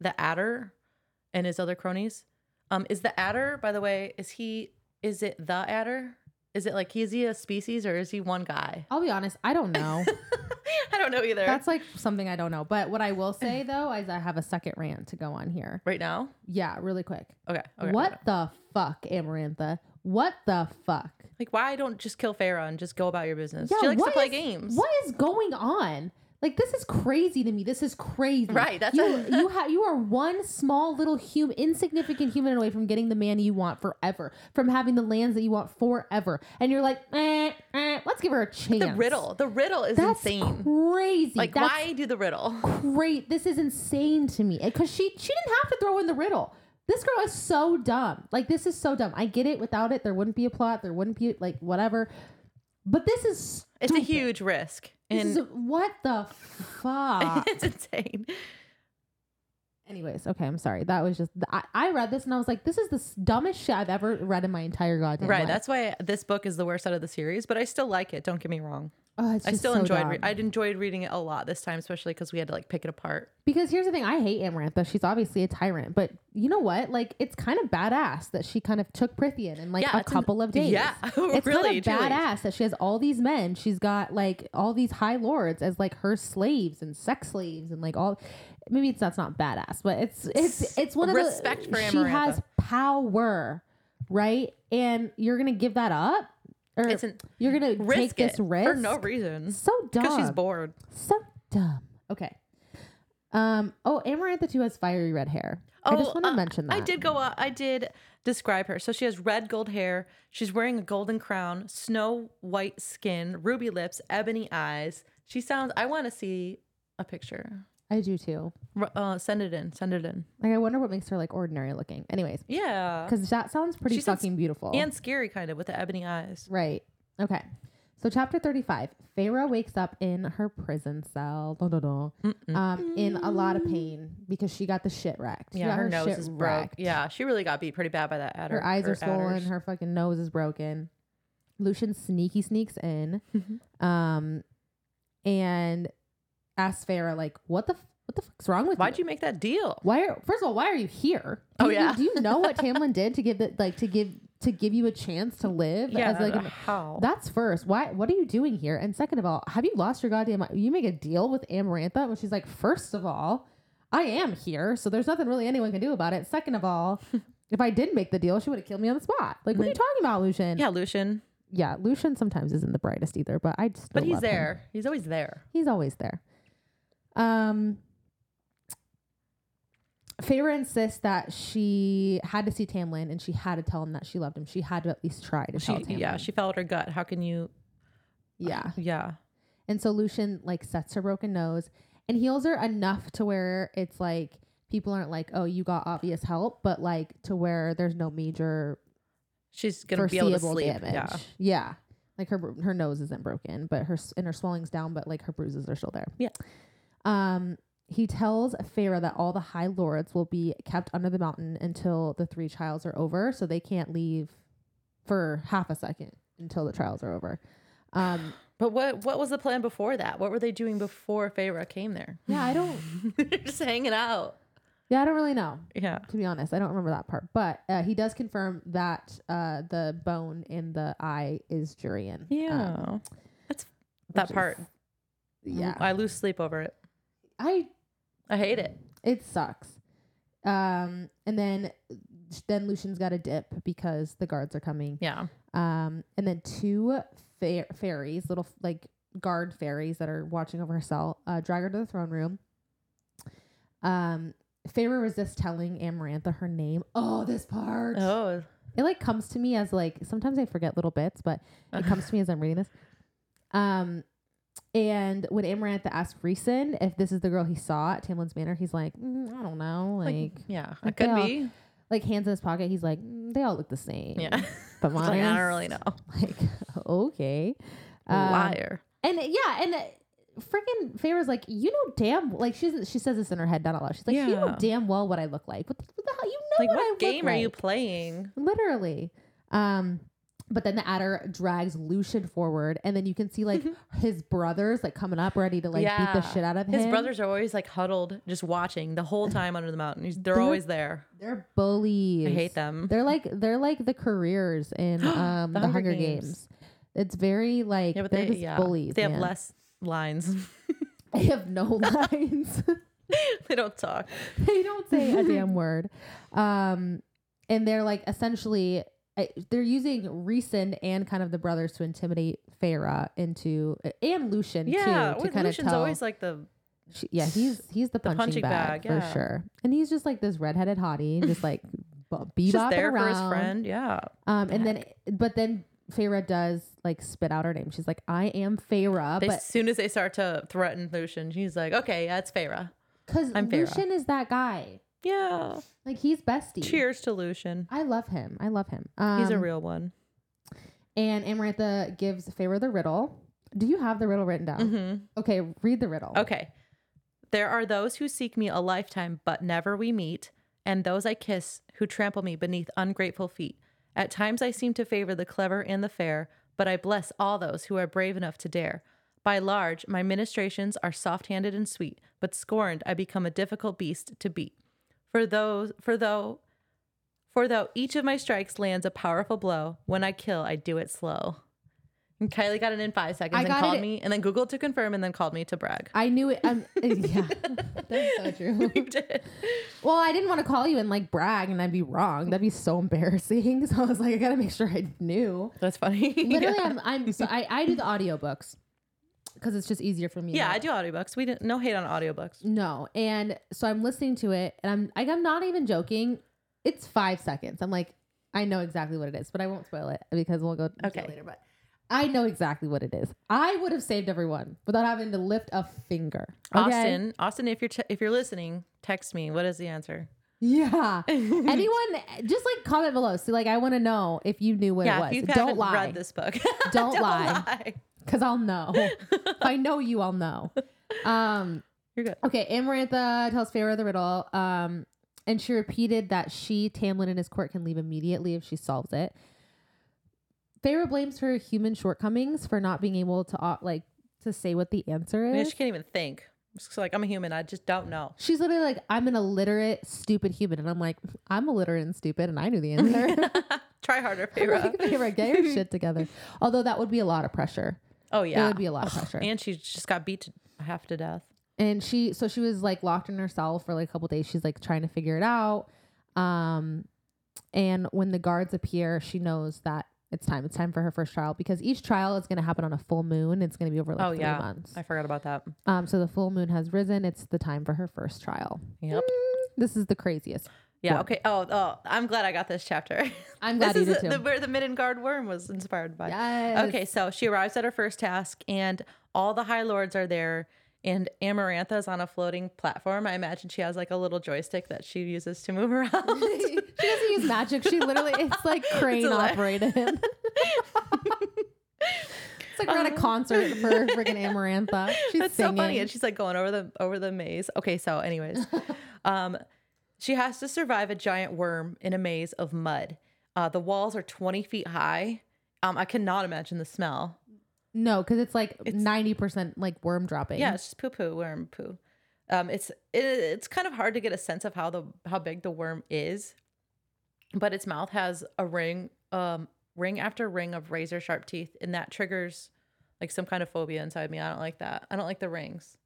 the Attor and his other cronies. Um, is the Attor, by the way, is he? Is it the Attor? Is it like is he a species or is he one guy? I'll be honest, I don't know. I don't know either. That's like something I don't know. But what I will say though is I have a second rant to go on here. right now. Yeah, really quick. Okay. okay what okay. the fuck, Amarantha? What the fuck? Like, why don't just kill Feyre and just go about your business? Yeah, she likes to play is- games. What is going on? Like this is crazy to me. This is crazy. Right, that's you. a- you have you are one small little human, insignificant human away from getting the man you want forever, from having the lands that you want forever, and you're like, eh, eh, let's give her a chance. The riddle. The riddle is That's insane. crazy. Like, That's why do the riddle? great. This is insane to me because she she didn't have to throw in the riddle. This girl is so dumb. Like this is so dumb. I get it. Without it, there wouldn't be a plot. There wouldn't be like whatever. But this is It's a huge risk. This And is what the fuck. it's insane. Anyways, okay, I'm sorry. That was just I, I read this and I was like, this is the dumbest shit I've ever read in my entire goddamn Right. life. Right, that's why this book is the worst out of the series, but I still like it. Don't get me wrong. Oh, I still so enjoyed. Re- I enjoyed reading it a lot this time, especially because we had to like pick it apart. because here's the thing, I hate Amarantha. She's obviously a tyrant, but you know what? Like, it's kind of badass that she kind of took Prythian in like Yeah, a it's an- couple of days. yeah, it's really, kind of badass that she has all these men. She's got like all these high lords as like her slaves and sex slaves and like all. Maybe it's that's not badass, but it's it's it's one of Respect the for she has power, right? And you're gonna give that up, or It's an you're gonna take risk this it risk for no reason So dumb. because she's bored. So dumb. Okay. Um. Oh, Amarantha too has fiery red hair. Oh, I just want to uh, mention that. I did go. Uh, I did describe her. So she has red gold hair. She's wearing a golden crown, snow white skin, ruby lips, ebony eyes. She sounds. I want to see a picture. I do too. R- Uh, send it in. Send it in. Like, I wonder what makes her like ordinary looking. Anyways, Yeah. because that sounds pretty She sounds- fucking beautiful. And scary, kind of, with the ebony eyes. right. Okay. So chapter thirty-five. Feyre wakes up in her prison cell. Dun, dun, dun, um, in a lot of pain because she got the shit wrecked. She Yeah, got her, nose shit is broke. wrecked. Yeah, she really got beat pretty bad by that Attor. Her eyes or are swollen. Attors. Her fucking nose is broken. Lucien sneaky sneaks in, um, and asks Feyre like, "What the f- what the fuck's wrong with you? Why'd you? you make that deal? Why are first of all, why are you here? Oh, Do you- yeah. do you know what Tamlin did to give the like to give to give you a chance to live? Yeah, as like an- how? that's first. Why? What are you doing here? And second of all, have you lost your goddamn? You make a deal with Amarantha, when she's like, first of all, I am here, so there's nothing really anyone can do about it. Second of all, if I did make the deal, she would have killed me on the spot. Like, what are you talking about, Lucien? yeah, Lucien. yeah. Lucien sometimes isn't the brightest either, but I just. But he's love him. there. He's always there. He's always there. Um, Feyre insists that she had to see Tamlin and she had to tell him that she loved him. She had to at least try to She, tell Tamlin. yeah, she followed her gut. How can you? yeah. Yeah. And so Lucien like sets her broken nose and heals her enough to where it's like people aren't like, oh, you got obvious help, but like to where there's no major She's gonna be able to sleep. damage. Yeah. Yeah. Like her her nose isn't broken, but her s- and her swelling's down, but like her bruises are still there. Yeah. Um, he tells Feyre that all the High Lords will be kept under the mountain until the three trials are over, so they can't leave for half a second until the trials are over. Um, But what what was the plan before that? What were they doing before Feyre came there? yeah, I don't. They're just hanging out. Yeah, I don't really know. Yeah. To be honest, I don't remember that part. But uh, he does confirm that uh, the bone in the eye is Jurian. Yeah. Um, That's that which is- part. yeah. I lose sleep over it. I I hate it. It sucks. Um, and then then Lucien's got a dip because the guards are coming. Yeah. Um, and then two fa- fairies, little like guard fairies that are watching over her cell uh, drag her to the throne room. Um, Feyre resists telling Amarantha her name. Oh, this part. Oh, It like comes to me as like sometimes I forget little bits, but it comes to me as I'm reading this. Um, and when Amarantha asks Rhysand if this is the girl he saw at Tamlin's Manor, he's like, "Mm, I don't know, like, like, yeah, like it could all- be. like hands in his pocket. He's like, "Mm, they all look the same. Yeah, but mine, like, I don't really know. Like, okay, Um, Liar. and yeah, and uh, freaking Feyre's like, you know, damn, like she's she says this in her head, not out loud. She's like, you know damn well what I look like. What the, what the hell? You know Like, what, what, I look game are you playing? Literally. Um, but then the Attor drags Lucien forward, and then you can see like his brothers like coming up, ready to like beat the shit out of him. His brothers are always like huddled, just watching the whole time under the mountain. He's, they're They're- always there. they're bullies. I hate them. They're like they're like the careers in um the, Hunger, Games. It's very like Yeah, but they're they, just yeah, bullies. they have man. less lines. They have no lines. they don't talk. they don't say a damn word. Um, and they're like essentially I- they're using Rhysand and kind of the brothers to intimidate Feyre into and Lucien Yeah, too to kind of Lucien's tell. always like the she- yeah, he's he's the punching, punching bag, bag, for sure, and he's just like this redheaded hottie, just like b- he's just there around. for his friend. Yeah, Um, and then but then Feyre does like spit out her name. She's like, I am They- but as soon as they start to threaten Lucien, she's like, "Okay, yeah, it's Feyre." because Lucien is that guy. Yeah. Like he's bestie. Cheers to Lucien. I love him. I love him. Um, He's a real one. And Amarantha gives Feyre the riddle. Do you have the riddle written down? hmm Okay, read the riddle. Okay. There are those who seek me a lifetime, but never we meet, and those I kiss who trample me beneath ungrateful feet. At times I seem to favor the clever and the fair, but I bless all those who are brave enough to dare. By large, my ministrations are soft handed and sweet, but scorned I become a difficult beast to beat. For those for though for though each of my strikes lands a powerful blow, when I kill, I do it slow. And Kylie got it in five seconds I and called it- me, and then Googled to confirm, and then called me to brag. I knew it. Um, yeah, that's so true. you did. Well, I didn't want to call you and like brag and I'd be wrong. That'd be so embarrassing. So I was like, I gotta make sure I knew. That's funny. Literally, yeah. I'm, I'm so I, I do the audiobooks because it's just easier for me. Yeah, I do audiobooks. We didn't no hate on audiobooks. No, and so I'm listening to it, and I'm like, I'm not even joking. It's five seconds. I'm like, I know exactly what it is, but I won't spoil it because we'll go Okay. later. But I know exactly what it is. I would have saved everyone without having to lift a finger. Okay? Austin, Austin, if you're if you're listening, text me. What is the answer? Yeah. Anyone, just like comment below. See, like, I want to know if you knew what yeah, it was. Don't lie, read this book, Don't lie. Because I'll know. if I know you, I'll know. Um. You're good. Okay, Amarantha tells Feyre the riddle, um, and she repeated that she, Tamlin, and his court can leave immediately if she solves it. Feyre blames her human shortcomings for not being able to uh, like to say what the answer is. I mean, she can't even think. It's like I'm a human. I just don't know. She's literally like, "I'm an illiterate, stupid human," and I'm like, "I'm illiterate and stupid, and I knew the answer." Try harder, Feyre. like, Feyre, get your shit together. Although that would be a lot of pressure. Oh yeah, It would be a lot of pressure. and she just got beat to half to death. and she so she was like locked in her cell for like a couple days. She's like trying to figure it out. Um and when the guards appear she knows that it's time. It's time for her first trial because each trial is going to happen on a full moon. It's going to be over like Oh, three yeah. months. I forgot about that. um so the full moon has risen. It's the time for her first trial. Yep. this is the craziest Yeah. Worm. Okay. Oh, oh. I'm glad I got this chapter. i'm this glad you is did the, too the, where the Middengard Wyrm was inspired by. yes. Okay, so she arrives at her first task, and all the High Lords are there, and Amarantha's on a floating platform. I imagine she has like a little joystick that she uses to move around. she doesn't use magic she literally it's like crane lie. operated it's like we're at a concert for freaking amarantha she's That's singing so funny, and she's like going over the over the maze. Okay, so anyways, um, she has to survive a giant worm in a maze of mud. Uh, the walls are 20 feet high. Um, I cannot imagine the smell. No, because it's like It's- ninety percent like worm dropping. Yeah, it's just poo poo worm poo. Um, it's it, it's kind of hard to get a sense of how the how big the worm is, but its mouth has a ring, um, ring after ring of razor sharp teeth, and that triggers like some kind of phobia inside me. I don't like that. I don't like the rings.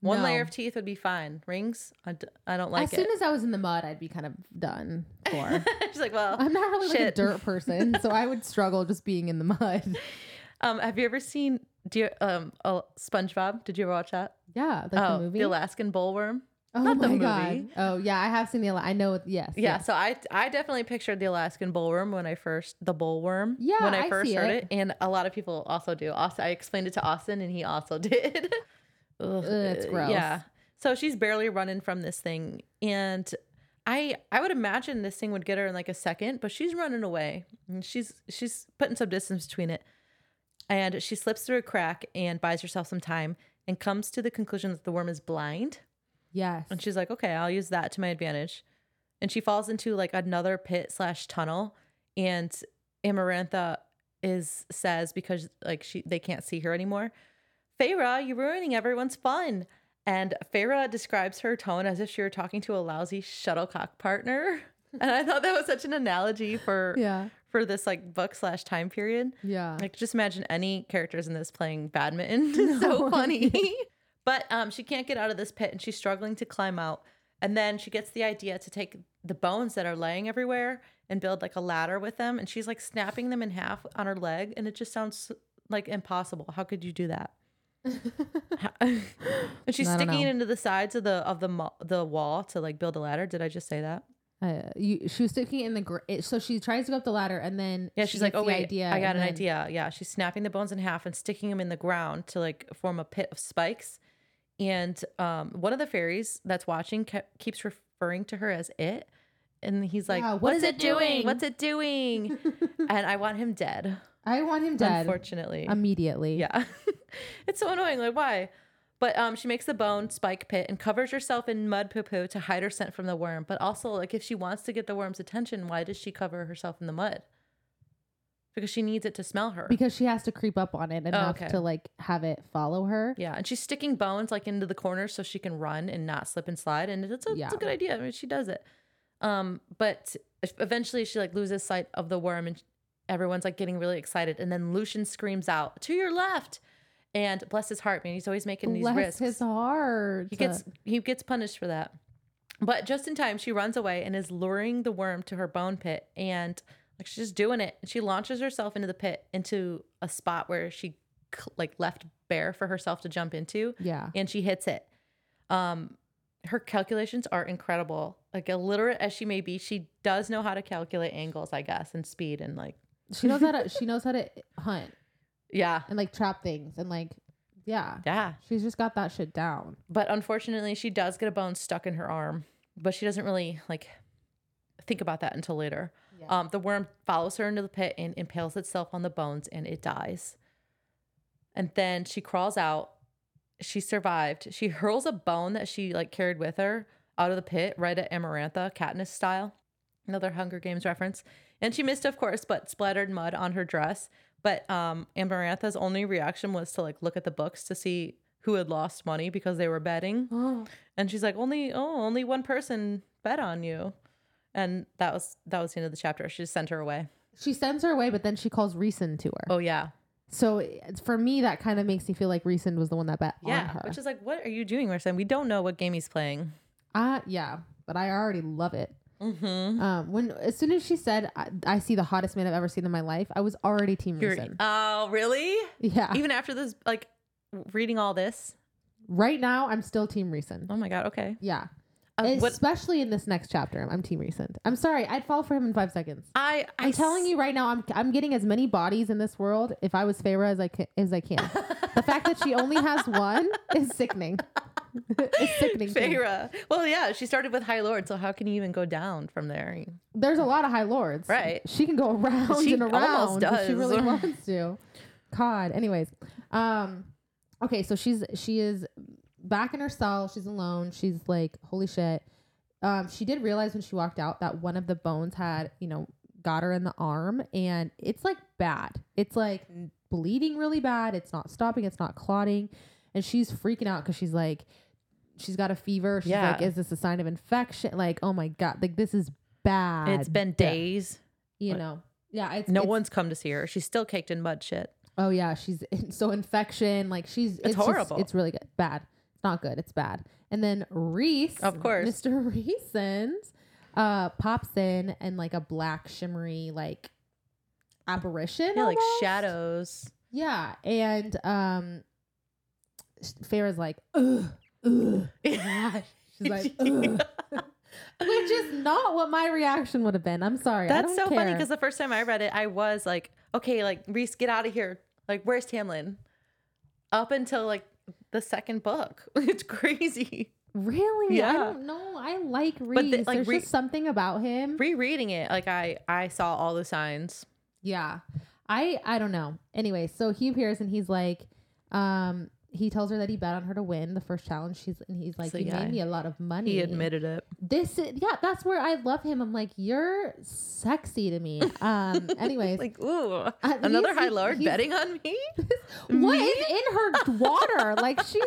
One layer of teeth would be fine. Rings, I, d- I don't like it. as it. soon as I was in the mud, I'd be kind of done for. She's like, well, I'm not really like a Shit. dirt person, so I would struggle just being in the mud. um, have you ever seen do you um oh, SpongeBob? Did you ever watch that? Yeah, like oh, the movie. Alaskan bullworm. oh not the my movie. god. Oh yeah, I have seen the. Ala- I know. Yes. Yeah, yes. so I I definitely pictured the Alaskan bullworm when I first the bullworm Yeah, when I I first see heard it. it. and a lot of people also do. Also, I explained it to Austin, and he also did. Ugh, it's uh, gross. Yeah, so she's barely running from this thing, and I I would imagine this thing would get her in like a second, but she's running away. And she's she's putting some distance between it, and she slips through a crack and buys herself some time, and comes to the conclusion that the worm is blind. Yes. And she's like, okay, I'll use that to my advantage. And she falls into like another pit slash tunnel. And Amarantha is says because like she they can't see her anymore. Feyre, you're ruining everyone's fun. And Feyre describes her tone as if she were talking to a lousy shuttlecock partner. And I thought that was such an analogy for yeah. for this like book slash time period. Yeah. Like just imagine any characters in this playing badminton. It's so funny. but um she can't get out of this pit and she's struggling to climb out. And then she gets the idea to take the bones that are laying everywhere and build like a ladder with them. And she's like snapping them in half on her leg. And it just sounds like impossible. How could you do that? And she's sticking it into the sides of the of the mo- the wall to like build a ladder. Did I just say that? Uh, you, she was sticking it in the gr- it, so she tries to go up the ladder and then Yeah, she she's like, oh wait, idea I got an then- idea. Yeah, she's snapping the bones in half and sticking them in the ground to like form a pit of spikes. And um, one of the fairies that's watching ke- keeps referring to her as it, and he's like, Yeah, "What what's is it it doing? doing?" What's it doing?" and I want him dead. I want him dead Unfortunately, immediately. yeah, it's so annoying. Like why? But um, she makes the bone spike pit and covers herself in mud poo poo to hide her scent from the worm. But also, like, if she wants to get the worm's attention, why does she cover herself in the mud? Because she needs it to smell her. Because she has to creep up on it enough Oh, okay. to like have it follow her. Yeah, and she's sticking bones like into the corners so she can run and not slip and slide, and it's a, it's a good idea. I mean, she does it. Um, but eventually she like loses sight of the worm, and everyone's like getting really excited, and then Lucien screams out, "To your left!" And bless his heart, man, he's always making these Bless risks. his heart. He gets he gets punished for that. But just in time, she runs away and is luring the worm to her bone pit, and like she's just doing it. And she launches herself into the pit into a spot where she like left bare for herself to jump into, yeah. and she hits it. Um, her calculations are incredible. Like illiterate as she may be, she does know how to calculate angles, I guess, and speed and like She knows how to she knows how to hunt yeah, and like trap things and like yeah. yeah. She's just got that shit down. But unfortunately, she does get a bone stuck in her arm, but she doesn't really like think about that until later. Yeah. Um, the worm follows her into the pit and impales itself on the bones, and it dies. And then she crawls out. She survived. She hurls a bone that she like carried with her out of the pit right at Amarantha, Katniss style. Another Hunger Games reference. And she missed, of course, but splattered mud on her dress. But um, Amarantha's only reaction was to like look at the books to see who had lost money because they were betting. Oh. And she's like, only oh, only one person bet on you. And that was that was the end of the chapter. She just sent her away. She sends her away, but then she calls Rhysand to her. Oh yeah. So for me, that kind of makes me feel like Rhysand was the one that bet on Yeah. her. Which is like, what are you doing, Marcin? We don't know what game he's playing. uh, yeah, but I already love it. Mm-hmm. Um, when as soon as she said, I, "I see the hottest man I've ever seen in my life," I was already Team Rhysand. Oh, really? yeah. Even after this, like reading all this. right now, I'm still Team Rhysand. Oh my god. Okay. Yeah. Uh, what Especially in this next chapter, I'm Team Rhysand. I'm sorry, I'd fall for him in five seconds. I I'm telling you right now, I'm I'm getting as many bodies in this world if I was Feyre as I can, as I can. the fact that she only has one is sickening. it's sickening. Feyre. Well, yeah, she started with High Lord, so how can you even go down from there? There's a lot of high lords. Right. She can go around She and around if she really wants to. God. Anyways, um, okay, so she's she is back in her cell. She's alone. She's like, holy shit. Um, she did realize when she walked out that one of the bones had, you know, got her in the arm, and it's like bad. It's like bleeding really bad. It's not stopping. It's not clotting, and she's freaking out because she's like, she's got a fever. She's Yeah. like, is this a sign of infection? Like, oh my god, like this is bad. It's been days. you What? know. Yeah, it's No it's- one's come to see her. She's still caked in mud shit. Oh yeah, she's so infection. Like she's it's, just- horrible. it's really good. Bad. It's not good. It's bad. And then Reese, Of course. Mr. Reasons, uh, pops in and like a black shimmery like apparition. Yeah, like shadows. Yeah, and um, Feyre's like, ugh, ugh. Yeah. She's like, ugh. which is not what my reaction would have been. I'm sorry. I That's so funny because the first time I read it, I was like, okay, like Reese, get out of here. Like, where's Tamlin? Up until like the second book. It's crazy. really, Yeah. I don't know. I like the- Reese. like, There's Re- just something about him. Rereading it, like I I saw all the signs. Yeah. I I don't know. Anyway, so he appears and he's like, um, he tells her that he bet on her to win the first challenge. She's and he's like, So, you yeah, made me a lot of money. He admitted it. this. Is, yeah, that's where I love him. I'm like, you're sexy to me. Um. Anyways, Like, ooh, another High Lord betting on me? what Me? is in her water? like she's.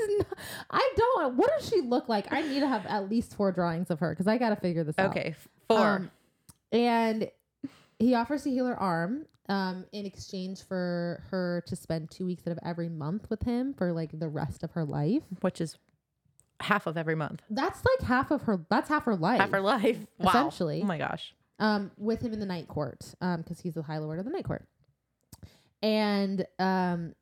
I don't. What does she look like? I need to have at least four drawings of her because I got to figure this out. Okay, four. Um, and he offers to heal her arm um, in exchange for her to spend two weeks out of every month with him for like the rest of her life. which is half of every month. That's like half of her. That's half her life. Half her life. Wow. Essentially. Oh my gosh. um, with him in the night court because he's the High Lord of the Night Court. And um,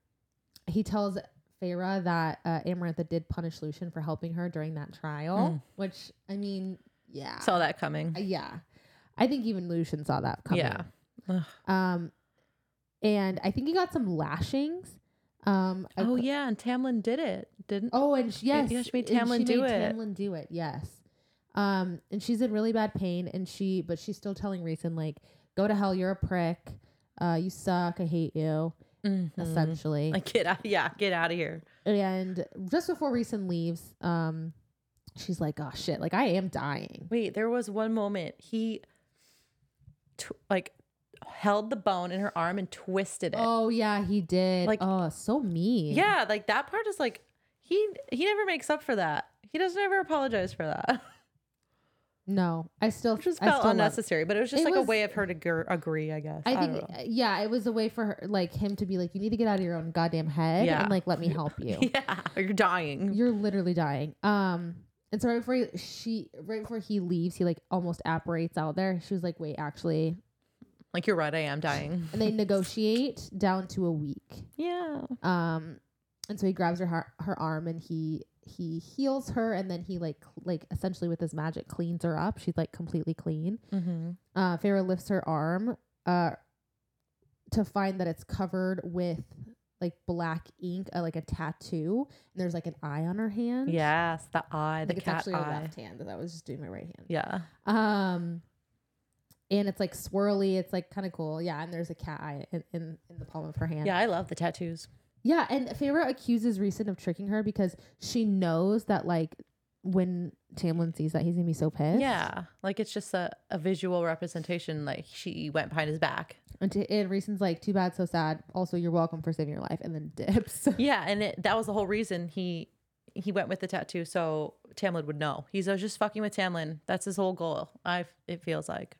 he tells Feyre that uh, Amarantha did punish Lucien for helping her during that trial, Mm. which I mean, yeah, Saw that coming. Uh, yeah. I think even Lucien saw that coming. Yeah. Ugh. Um, and I think he got some lashings. Um, Oh cou- yeah, and Tamlin did it, didn't? Oh, and sh- yes, yeah, she made Tamlin do made it. Tamlin do it. Yes. Um, and she's in really bad pain, and she, but she's still telling Rhysand like, "Go to hell, you're a prick. Uh, you suck. I hate you." Mhm. Essentially, Like get out. Yeah, get out of here. and just before Rhysand leaves, um, she's like, "Oh shit! Like I am dying." Wait, there was one moment he, tw- like, held the bone in her arm and twisted it. Oh yeah, he did. Like- oh, so mean. Yeah, like that part is like he he never makes up for that. He doesn't ever apologize for that. No, I still Which just I felt still unnecessary, but it was just It like a way of her to gr- agree, I guess. I I, think, yeah, it was a way for her, like him to be like, you need to get out of your own goddamn head Yeah. and like let me help you. Yeah, you're dying. You're literally dying. Um, and so right before he, she, right before he leaves, he like almost apparates out there. She was like, wait, actually, Like you're right, I am dying. and they negotiate down to a week. Yeah. Um, and so he grabs her har- her arm and he he heals her, and then he like cl- like essentially with his magic cleans her up. She's like completely clean. Mm-hmm. uh, Feyre lifts her arm uh, to find that it's covered with like black ink, uh, like a tattoo, and there's like an eye on her hand. Yes, the eye, the it's cat actually her eye. left hand. I was just doing my right hand. Yeah. Um, and it's like swirly. It's like kind of cool. Yeah, and there's a cat eye in, in in the palm of her hand. Yeah, I love the tattoos. Yeah, and Feyre accuses Rhysand of tricking her because she knows that like when Tamlin sees that he's gonna be so pissed. Yeah. Like it's just a, a visual representation. Like she went behind his back. And, t- and Rhysand's like, too bad, so sad. Also, you're welcome for saving your life, and then dips. Yeah, and it, that was the whole reason he he went with the tattoo so Tamlin would know. He's uh, just fucking with Tamlin. That's his whole goal. I it feels like.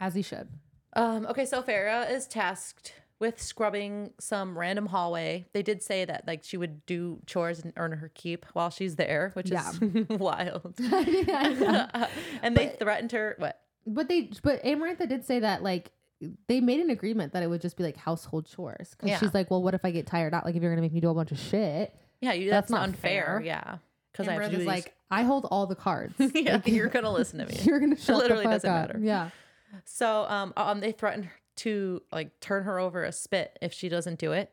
As he should. Um, okay, so Feyre is tasked with scrubbing some random hallway. They did say that like she would do chores and earn her keep while she's there, which Yeah. is wild. And they But- threatened her what? But they, but Amarantha did say that like they made an agreement that it would just be like household chores. Because Yeah. she's like, well, what if I get tired out? Like, if you're gonna make me do a bunch of shit, Yeah, you, That's that's, not unfair. fair. Yeah, because I have to do these. like, I hold all the cards. yeah, Like, you're gonna listen to me. You're gonna shut literally the fuck doesn't up. matter. Yeah. So um, um they threatened to like turn her over a spit if she doesn't do it.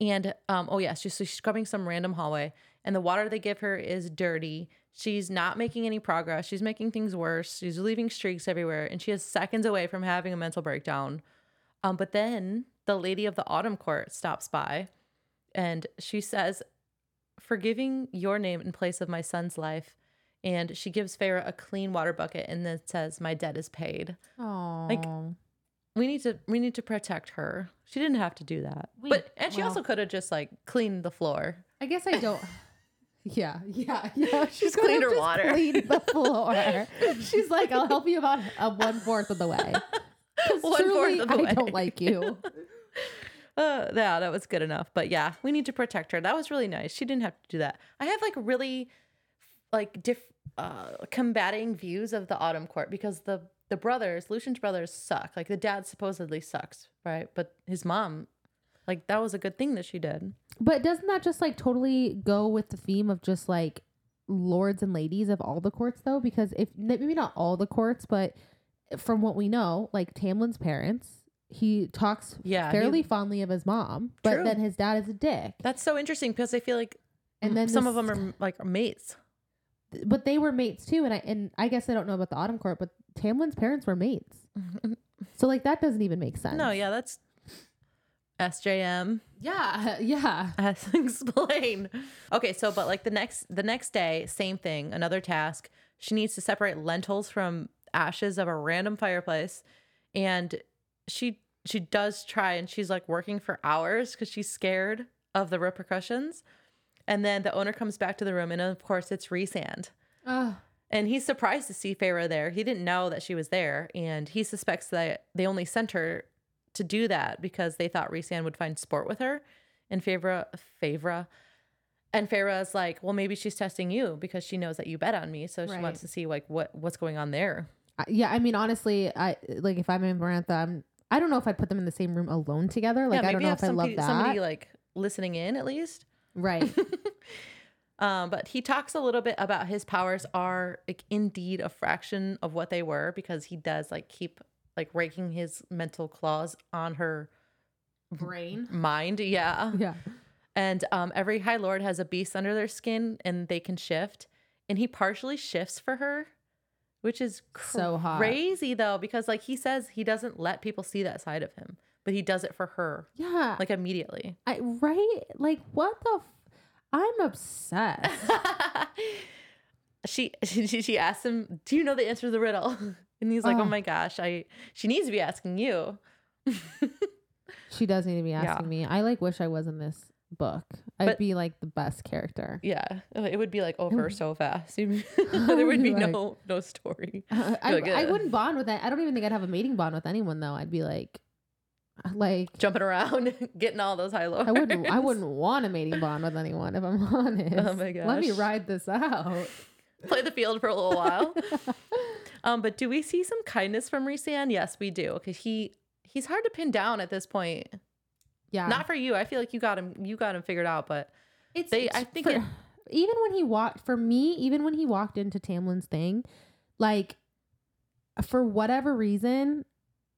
And um oh yes, just so she's scrubbing some random hallway and the water they give her is dirty. She's not making any progress. She's making things worse. She's leaving streaks everywhere and she is seconds away from having a mental breakdown. Um but then the lady of the autumn court stops by and she says forgiving your name in place of my son's life and she gives Feyre a clean water bucket and then says my debt is paid Oh. Like we need to we need to protect her. She didn't have to do that. We- but and she well- also could have just like cleaned the floor. I guess I don't. Yeah, yeah, yeah. She's Just cleaned her water. Cleaned the floor. She's like, I'll help you about uh, one fourth of the way. One fourth of the I way. don't like you. Uh, yeah, that was good enough. But yeah, we need to protect her. That was really nice. She didn't have to do that. I have like really like diff uh combating views of the autumn court because the the brothers, Lucien's brothers suck. Like the dad supposedly sucks, right? But his mom Like that was a good thing that she did. But doesn't that just like totally go with the theme of just like lords and ladies of all the courts though? Because if maybe not all the courts, but from what we know, like Tamlin's parents, he talks Yeah. he- fairly fondly of his mom, but True. then his dad is a dick. that's so interesting because I feel like And then some of them are like mates. But they were mates too, and I and I guess I don't know about the autumn court, but Tamlin's parents were mates. So like that doesn't even make sense. No, yeah, that's SJM. Yeah, yeah. As explain. Okay, so but like the next the next day, same thing, another task. She needs to separate lentils from ashes of a random fireplace, and she she does try, and she's like working for hours because she's scared of the repercussions. And then the owner comes back to the room, and of course it's Rhysand. Oh, And he's surprised to see Feyre there. He didn't know that she was there, and he suspects that they only sent her to do that because they thought Rhysand would find sport with her. And Feyre, Feyre, and Feyre's like, well, maybe she's testing you because she knows that you bet on me, so she Right. wants to see like what what's going on there. Yeah. I mean, honestly, I like if I'm Amarantha, I'm. I don't know if I'd put them in the same room alone together. Like yeah, I don't know if I love that. somebody like listening in at least. Right. Um, but he talks a little bit about his powers are like indeed a fraction of what they were because he does like keep like raking his mental claws on her Brain. mind. Yeah. Yeah. And um, every High Lord has a beast under their skin and they can shift. And he partially shifts for her, which is So hot. crazy though, because like he says he doesn't let people see that side of him, but he does it for her Yeah. like immediately. I, right. Like what the. F- I'm obsessed. she, she she asks him, "Do you know the answer to the riddle?" And he's like, "Oh Oh. my gosh, I she needs to be asking you." she does need to be Yeah. asking me. I like wish I was in this book. I'd But- be like the best character. Yeah, it would be like over would- so fast. there would be like- no no story. Uh, I, like, I wouldn't bond with that. I don't even think I'd have a mating bond with anyone though. I'd be like, like Jumping around, getting all those high lords. I wouldn't. I wouldn't want a mating bond with anyone if I'm honest. Oh my gosh! Let me ride this out. play the field for a little while. um, but do we see some kindness from Rhysand? Yes, we do. Because he he's hard to pin down at this point. Yeah, Not for you. I feel like you got him. You got him figured out. But it's. they- it's I think for- it- even when he walked for me, even when he walked into Tamlin's thing, like for whatever reason,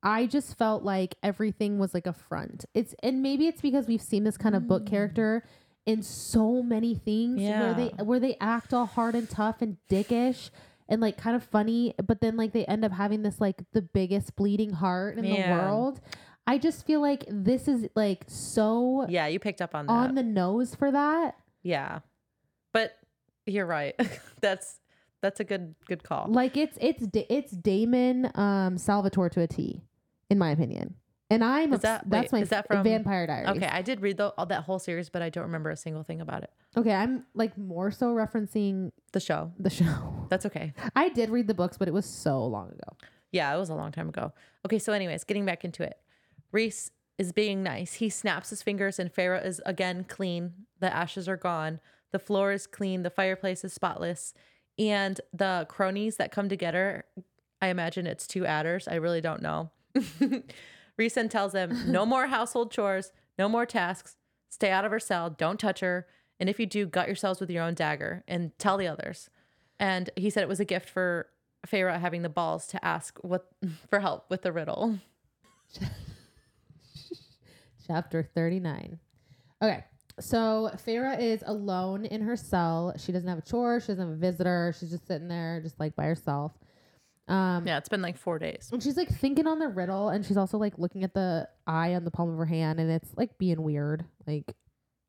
I just felt like everything was like a front. It's and maybe it's because we've seen this kind of book Mm. character in so many things yeah. where they where they act all hard and tough and dickish and like kind of funny, but then like they end up having this like the biggest bleeding heart in the world. I just feel like this is like so yeah, you picked up on that. on the nose for that. yeah, but you're right. that's that's a good good call. Like it's it's it's Damon um Salvatore to a T, in my opinion. And I'm Is obs- that- that's wait, my is that from- Vampire Diaries. Okay, I did read the, all that whole series, but I don't remember a single thing about it. Okay, I'm like more so referencing The show. the show. That's okay. I did read the books, but it was so long ago. Yeah, it was a long time ago. Okay, so anyways, getting back into it. Reese is being nice. He snaps his fingers and Feyre is again clean. The ashes are gone. The floor is clean. The fireplace is spotless. And the cronies that come together, I imagine it's two adders. I really don't know. Rhysand tells them no more household chores, no more tasks. Stay out of her cell. Don't touch her. And if you do, gut yourselves with your own dagger and tell the others. And he said it was a gift for Feyre having the balls to ask what for help with the riddle. Chapter 39. Okay. So Feyre is alone in her cell. She doesn't have a chore. She doesn't have a visitor. She's just sitting there, just like by herself. Um, Yeah, it's been like four days. And she's like thinking on the riddle, and she's also like looking at the eye on the palm of her hand, and it's like being weird. Like,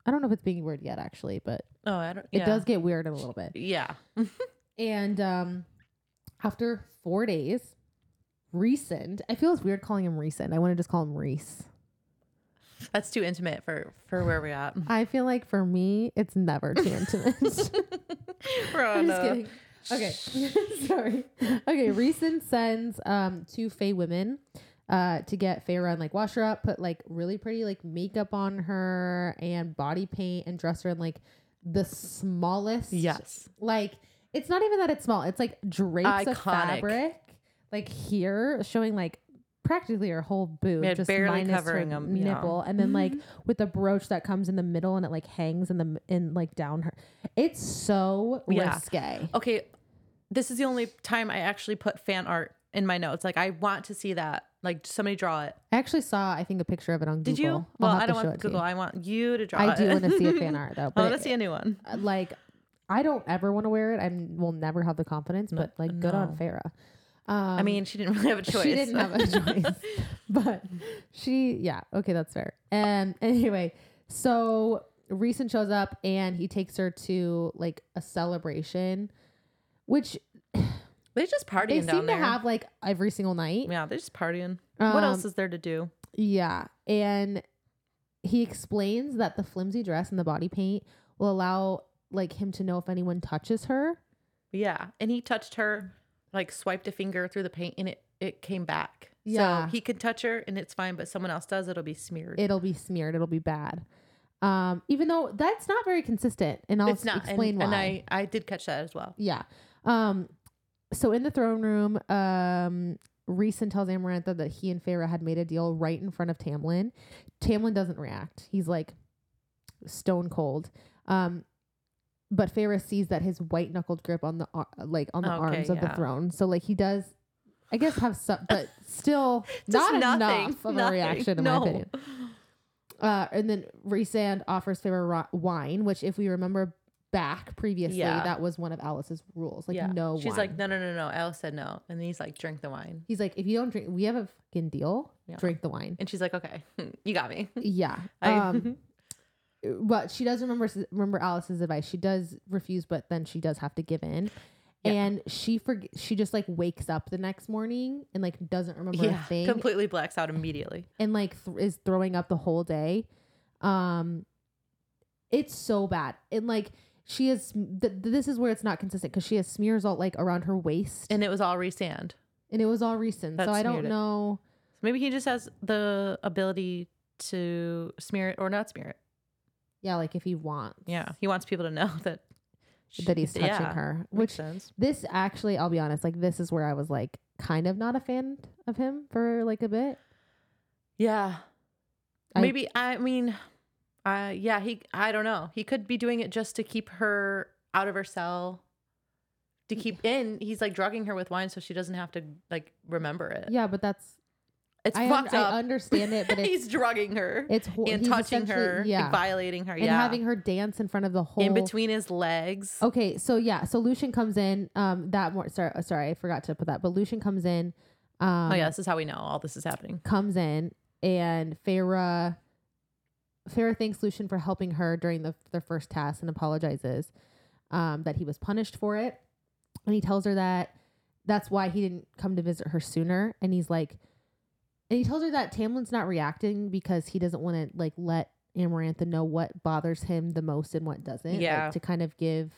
I don't know if it's being weird yet, actually, but Oh, I don't. it does get weird in a little bit. Yeah. And um, after four days, Rhysand. I feel it's weird calling him Rhysand. I want to just call him Reese. That's too intimate for for where we're at. I feel like for me, it's never too intimate. We're I'm just kidding. Okay, sorry. Okay, Rhysand sends um two Fey women uh to get Feyre and like wash her up, put like really pretty like makeup on her and body paint and dress her in like the smallest. Yes. Like it's not even that it's small. It's like drapes of Iconic. fabric like here showing like practically her whole boob, Yeah, just barely minus covering her 'em, yeah. nipple, and then like with the brooch that comes in the middle and it like hangs in the in like down her. It's so Yeah. risque. Okay, this is the only time I actually put fan art in my notes. Like I want to see that. Like somebody draw it. I actually saw I think a picture of it on Did Google. you? Well, I don't want it to you. Google. I want you to draw it. I it. do want to see a fan art though, I want to see a new one. uh, like I don't ever want to wear it. I will never have the confidence, but like good on no. Feyre. Um, I mean, she didn't really have a choice. She didn't have a choice, but she, yeah, okay, that's fair. And anyway, so Rhysand shows up and he takes her to like a celebration, which They're just partying they seem there. to have like every single night. yeah, they're just partying. what else Um, is there to do? Yeah, and he explains that the flimsy dress and the body paint will allow like him to know if anyone touches her. Yeah, and he touched her, like swiped a finger through the paint, and it it came back. Yeah. so he could touch her and it's fine, but someone else does, it'll be smeared. It'll be smeared. It'll be bad. Um, even though that's not very consistent, and I'll it's not. explain and, why. and I I did catch that as well. Yeah. Um so in the throne room, um Rhysand tells Amarantha that he and Feyre had made a deal right in front of Tamlin. Tamlin doesn't react. He's like stone cold. Um but Feyre sees that his white knuckled grip on the ar- like on the Okay, arms of the yeah. throne. So like he does I guess have some but still Just not nothing, enough of a nothing, reaction in no. my opinion. Uh, and then Rhysand offers ro- wine, which, if we remember back previously, Yeah. that was one of Alice's rules. Like, no She's wine. like, no, no, no, no. Alice said no, and he's like, drink the wine, He's like, if you don't drink, we have a fucking deal. Yeah. Drink the wine. and she's like, okay, you got me. Yeah. I- Um, but she does remember remember Alice's advice. She does refuse, but then she does have to give in. Yeah. And she forg she just like wakes up the next morning and like doesn't remember yeah, a thing completely blacks out immediately. and like th- is throwing up the whole day. Um, it's so bad. And like she has, th- this is where it's not consistent because she has smears all like around her waist, and, it was all Rhysand. And it was all Rhysand. So I don't it. know. Maybe he just has the ability to smear it or not smear it. Yeah, like if he wants, Yeah, he wants people to know that that he's touching yeah, her. Makes Which sense. this actually, I'll be honest, like this is where I was like kind of not a fan of him for like a bit. Yeah, I- maybe. I mean, uh, yeah. He. I don't know. He could be doing it just to keep her out of her cell. To keep in, he's like drugging her with wine so she doesn't have to like remember it. Yeah, but that's It's I, un- fucked up. I understand it, but he's drugging her it's ho- and touching her, yeah, like, violating her, and yeah, having her dance in front of the whole in between his legs. Okay, so yeah, so Lucien comes in. Um, that more. Sorry, uh, sorry, I forgot to put that. But Lucien comes in. Um, oh yeah, this is how we know all this is happening. comes in, and Feyre. Feyre thanks Lucien for helping her during the their first task and apologizes, um, that he was punished for it, and he tells her that that's why he didn't come to visit her sooner. And he's like, and he tells her that Tamlin's not reacting because he doesn't want to like let Amarantha know what bothers him the most and what doesn't. like, Yeah. to kind of give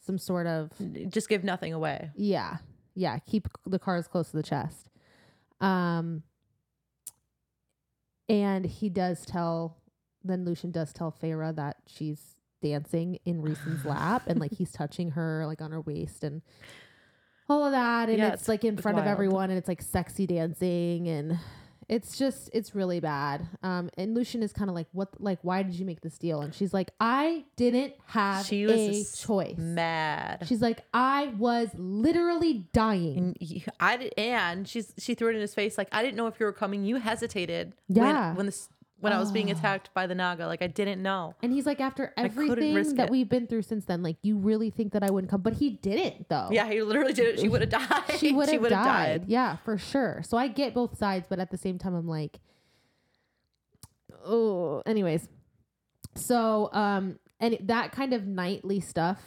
some sort of Just give nothing away. yeah. Yeah. Keep the cards close to the chest. Um and he does tell then Lucien does tell Feyre that she's dancing in Rhysand's lap and like he's touching her like on her waist and all of that and Yeah, it's, it's- like in it's front of everyone and it's like sexy dancing and it's just it's really bad um and lucien is kind of like what like why did you make this deal and she's like i didn't have She was a choice Mad. She's like, I was literally dying. And I did, and she's she threw it in his face like I didn't know if you were coming. You hesitated. Yeah. When, when this when I was being Oh. attacked by the Naga, like I didn't know. And he's like, after everything risk that it. we've been through since then, like, you really think that I wouldn't come? But he didn't, though. Yeah, he literally did it. She would have died. She would have would've died. Yeah, for sure. So I get both sides, but at the same time, I'm like, oh, anyways. So, um, and that kind of nightly stuff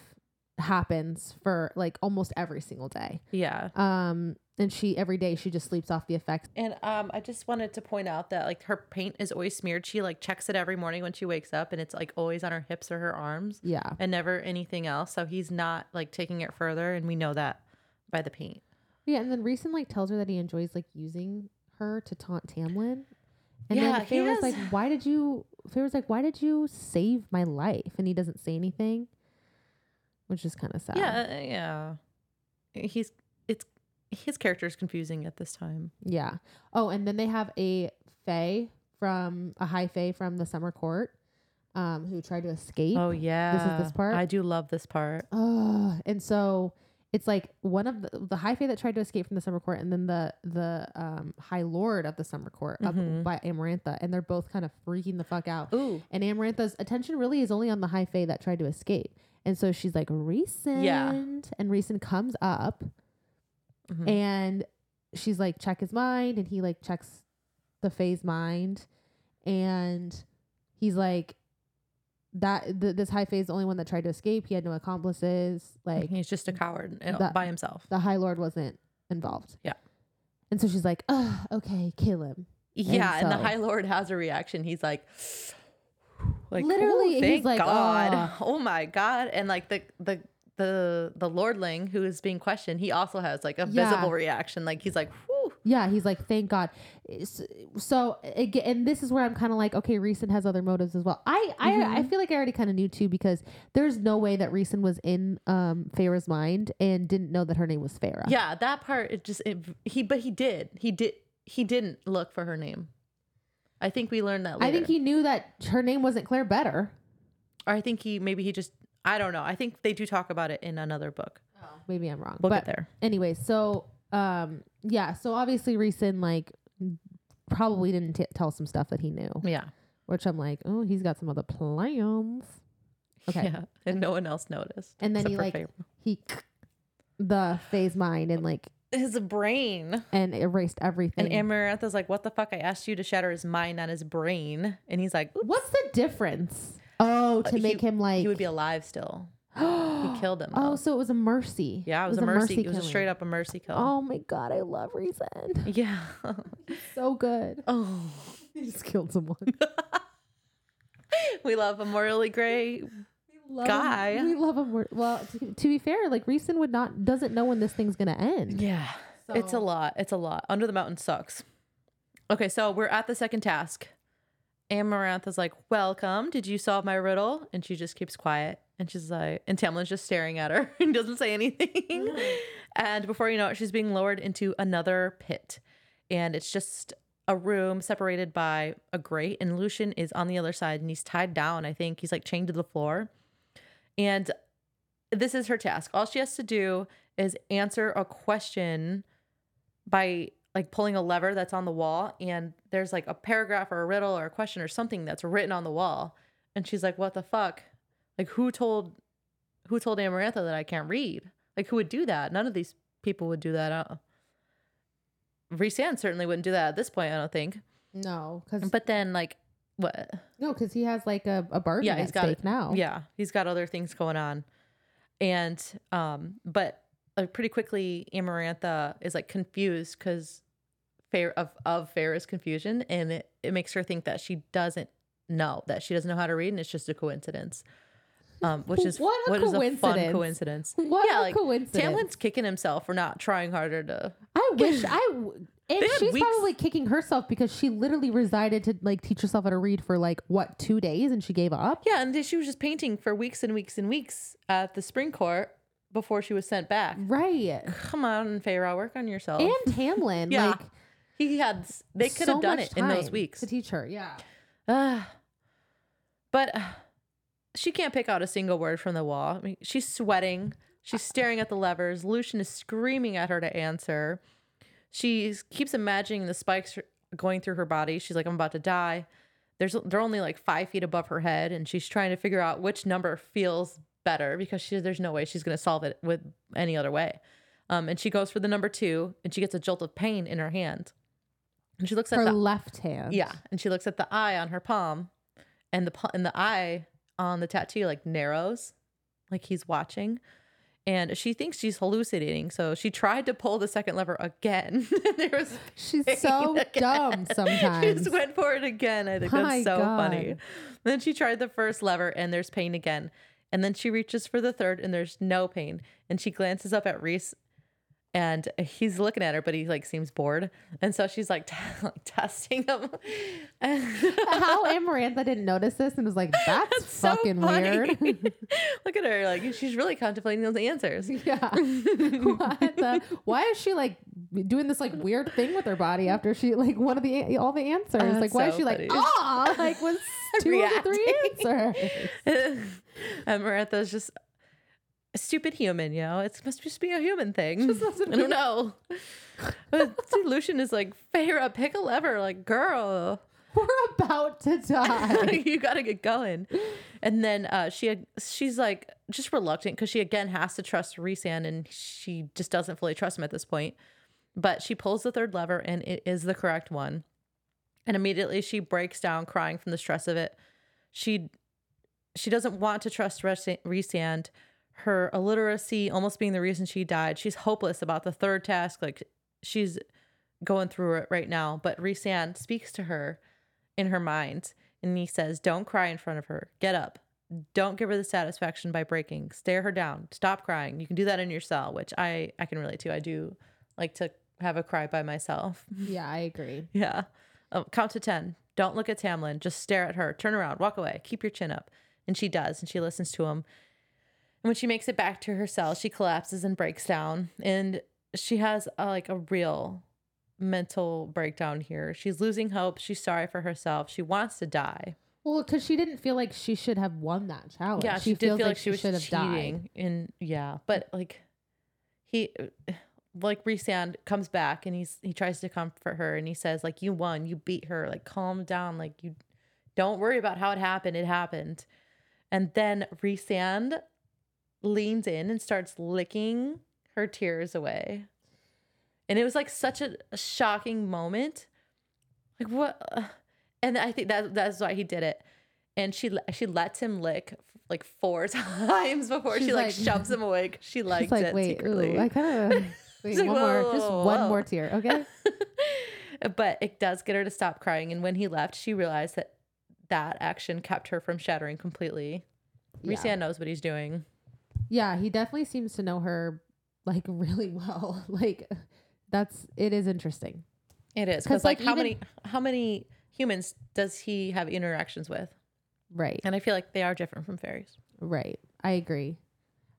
happens for like almost every single day. Yeah. Um, and she every day she just sleeps off the effects. And um, I just wanted to point out that like her paint is always smeared. She like checks it every morning when she wakes up, and it's like always on her hips or her arms, Yeah. and never anything else. So he's not like taking it further, and we know that by the paint. Yeah, and then Rhysand like tells her that he enjoys like using her to taunt Tamlin. And Yeah, then he Faye was has- like, "Why did you?" Was like, "Why did you save my life?" And he doesn't say anything, which is kind of sad. Yeah, uh, yeah. He's his character is confusing at this time. Yeah. Oh, and then they have a fae from a high fae from the summer court, um, who tried to escape. Oh yeah, this is this part? I do love this part. Oh, and so it's like one of the the high fae that tried to escape from the summer court, and then the the um high lord of the summer court up Mhm. by Amarantha, and they're both kind of freaking the fuck out. Ooh, And Amarantha's attention really is only on the high fae that tried to escape. And so she's like, Rhysand. Yeah. And Rhysand comes up Mhm. and she's like, check his mind. And he like checks the fae's mind. And he's like, that th- this high is the only one that tried to escape. He had no accomplices. Like he's just a coward uh, that- by himself. the High Lord wasn't involved. Yeah. And so she's like, oh, okay, kill him. Yeah, and, the High Lord has a reaction. He's like, like Literally, "Oh, he's thank like, God, "Ah." oh my God, and like the the the the lordling who is being questioned, he also has like a Yeah. visible reaction. Like he's like, whew. Yeah, he's like, thank God. So again, and this is where I'm kind of like, okay, Rhysand has other motives as well. I I, I Mhm. feel like I already kind of knew too because there's no way that Rhysand was in um Feyre's mind and didn't know that her name was Feyre. yeah, that part it just it, he, but he did, he did, he didn't look for her name. I think we learned that later. I think he knew that her name wasn't Clare Beddor. or I think he maybe he just, I don't know. I think they do talk about it in another book. Oh. Maybe I'm wrong. We'll but get there. anyway, so um yeah, so obviously Rhysand like probably didn't t- tell some stuff that he knew, Yeah. which I'm like, oh, he's got some other plans. Okay. Yeah, and no one else noticed. And then he like Faye. he the fae's mind and like his brain. and erased everything. And Amarantha's like, "What the fuck? I asked you to shatter his mind, not his brain." And he's like, "Oops, What's the difference? Oh, to he- make him like he would be alive still." He killed him. Oh, so it was a mercy. yeah, it was, a mercy. It was a straight up a mercy kill. Oh my god, I love Rhysand. Yeah. So good. oh, He just killed someone. we love a morally gray. Love Guy. Him. We love him. Well, to, to be fair, like Rhysand would not doesn't know when this thing's gonna end. Yeah, it's a lot. It's a lot. Under the mountain sucks. Okay, so we're at the second task. Amarantha's like, "Welcome. Did you solve my riddle?" And she just keeps quiet. And she's like, and Tamlin's just staring at her and doesn't say anything. and before you know it, she's being lowered into another pit. And it's just a room separated by a grate. And Lucien is on the other side and he's tied down. I think he's like chained to the floor. And this is her task. All she has to do is answer a question by like pulling a lever that's on the wall and there's like a paragraph or a riddle or a question or something that's written on the wall. And she's like what the fuck? Like who told who told amarantha that i can't read? Like who would do that? None of these people would do that. Uh, Rhysand certainly wouldn't do that at this point i don't think. No, because but then like what? No, because he has like a, a burden Yeah, he's got stake now. Yeah, he's got other things going on. And um but like pretty quickly Amarantha is like confused cuz fair of of Feyre's confusion and it, it makes her think that she doesn't know that she doesn't know how to read and it's just a coincidence. Um which is What a what is a fun coincidence. What yeah, a like coincidence. Tamlin's kicking himself for not trying harder to I wish I. W- and she's weeks- probably kicking herself because she literally resided to like teach herself how to read for like what two days and she gave up. Yeah, and she was just painting for weeks and weeks and weeks at the spring court before she was sent back. Right. Come on, Feyre, work on yourself. And Tamlin, Yeah. like he had they could have so done it in those weeks. to teach her. Yeah. Ah. but uh, she can't pick out a single word from the wall. I mean, she's sweating. She's staring at the levers. Lucien is screaming at her to answer. She keeps imagining the spikes going through her body. She's like i'm about to die. There's they're only like five feet above her head and she's trying to figure out which number feels better because she, there's no way she's going to solve it with any other way. Um, and she goes for the number two and she gets a jolt of pain in her hand and she looks at Her the left hand. yeah, and she looks at the eye on her palm, and the and the eye on the tattoo like narrows, like he's watching, and she thinks she's hallucinating. So she tried to pull the second lever again. there was She's so again. dumb sometimes. she just went for it again. I think that's so funny. God. Then she tried the first lever, and there's pain again. And then she reaches for the third, and there's no pain. And she glances up at Rhys, and he's looking at her, but he like seems bored, and so she's like, t- like testing him. How Amarantha didn't notice this and was like, "That's, so fucking funny. weird." Look at her, like she's really contemplating those answers. yeah. what the, why is she like doing this like weird thing with her body after she like one of the all the answers? That's like, why is so she like, funny. ah, like was two of the three answers? and Marantha's just a stupid human, you know. It must just be a human thing. I don't know. Lucien is like, Feyre, pick a lever. Like, girl, We're about to die. you gotta get going. And then uh, she she's like just reluctant because she again has to trust Rhysand and she just doesn't fully trust him at this point. But she pulls the third lever and it is the correct one. And immediately she breaks down crying from the stress of it. She she doesn't want to trust Rhysand. Her illiteracy almost being the reason she died. She's hopeless about the third task. Like she's going through it right now. But Rhysand speaks to her in her mind and he says, Don't cry in front of her. Get up. Don't give her the satisfaction by breaking. Stare her down. Stop crying. You can do that in your cell, which I, I can relate to. I do like to have a cry by myself. yeah, I agree. Yeah. Um, count to 10. Don't look at Tamlin. Just stare at her. Turn around. Walk away. Keep your chin up. And she does. And she listens to him. And when she makes it back to her cell, she collapses and breaks down. And she has a, like a real mental breakdown here. She's losing hope. She's sorry for herself. She wants to die. Well, because she didn't feel like she should have won that challenge. Yeah, she, did feels feel like, she was should have cheating. And yeah, but like he like Rhysand comes back and he's he tries to comfort her and he says like you won, you beat her, like calm down, like you don't worry about how it happened, it happened. And then Rhysand leans in and starts licking her tears away. And it was like such a, a shocking moment. Like what uh, and I think that that's why he did it. And she she lets him lick like four times before she like, like- shoves him away. She likes She's like, it wait, secretly. ooh, I kind of wait like, one more, just whoa, one more tear, okay? but it does get her to stop crying. And when he left, she realized that that action kept her from shattering completely. Yeah. Rhysand knows what he's doing. Yeah, he definitely seems to know her like really well. Like that's it is interesting. It is because like, like, how even- many how many humans does he have interactions with? Right. And I feel like they are different from fairies. Right. I agree.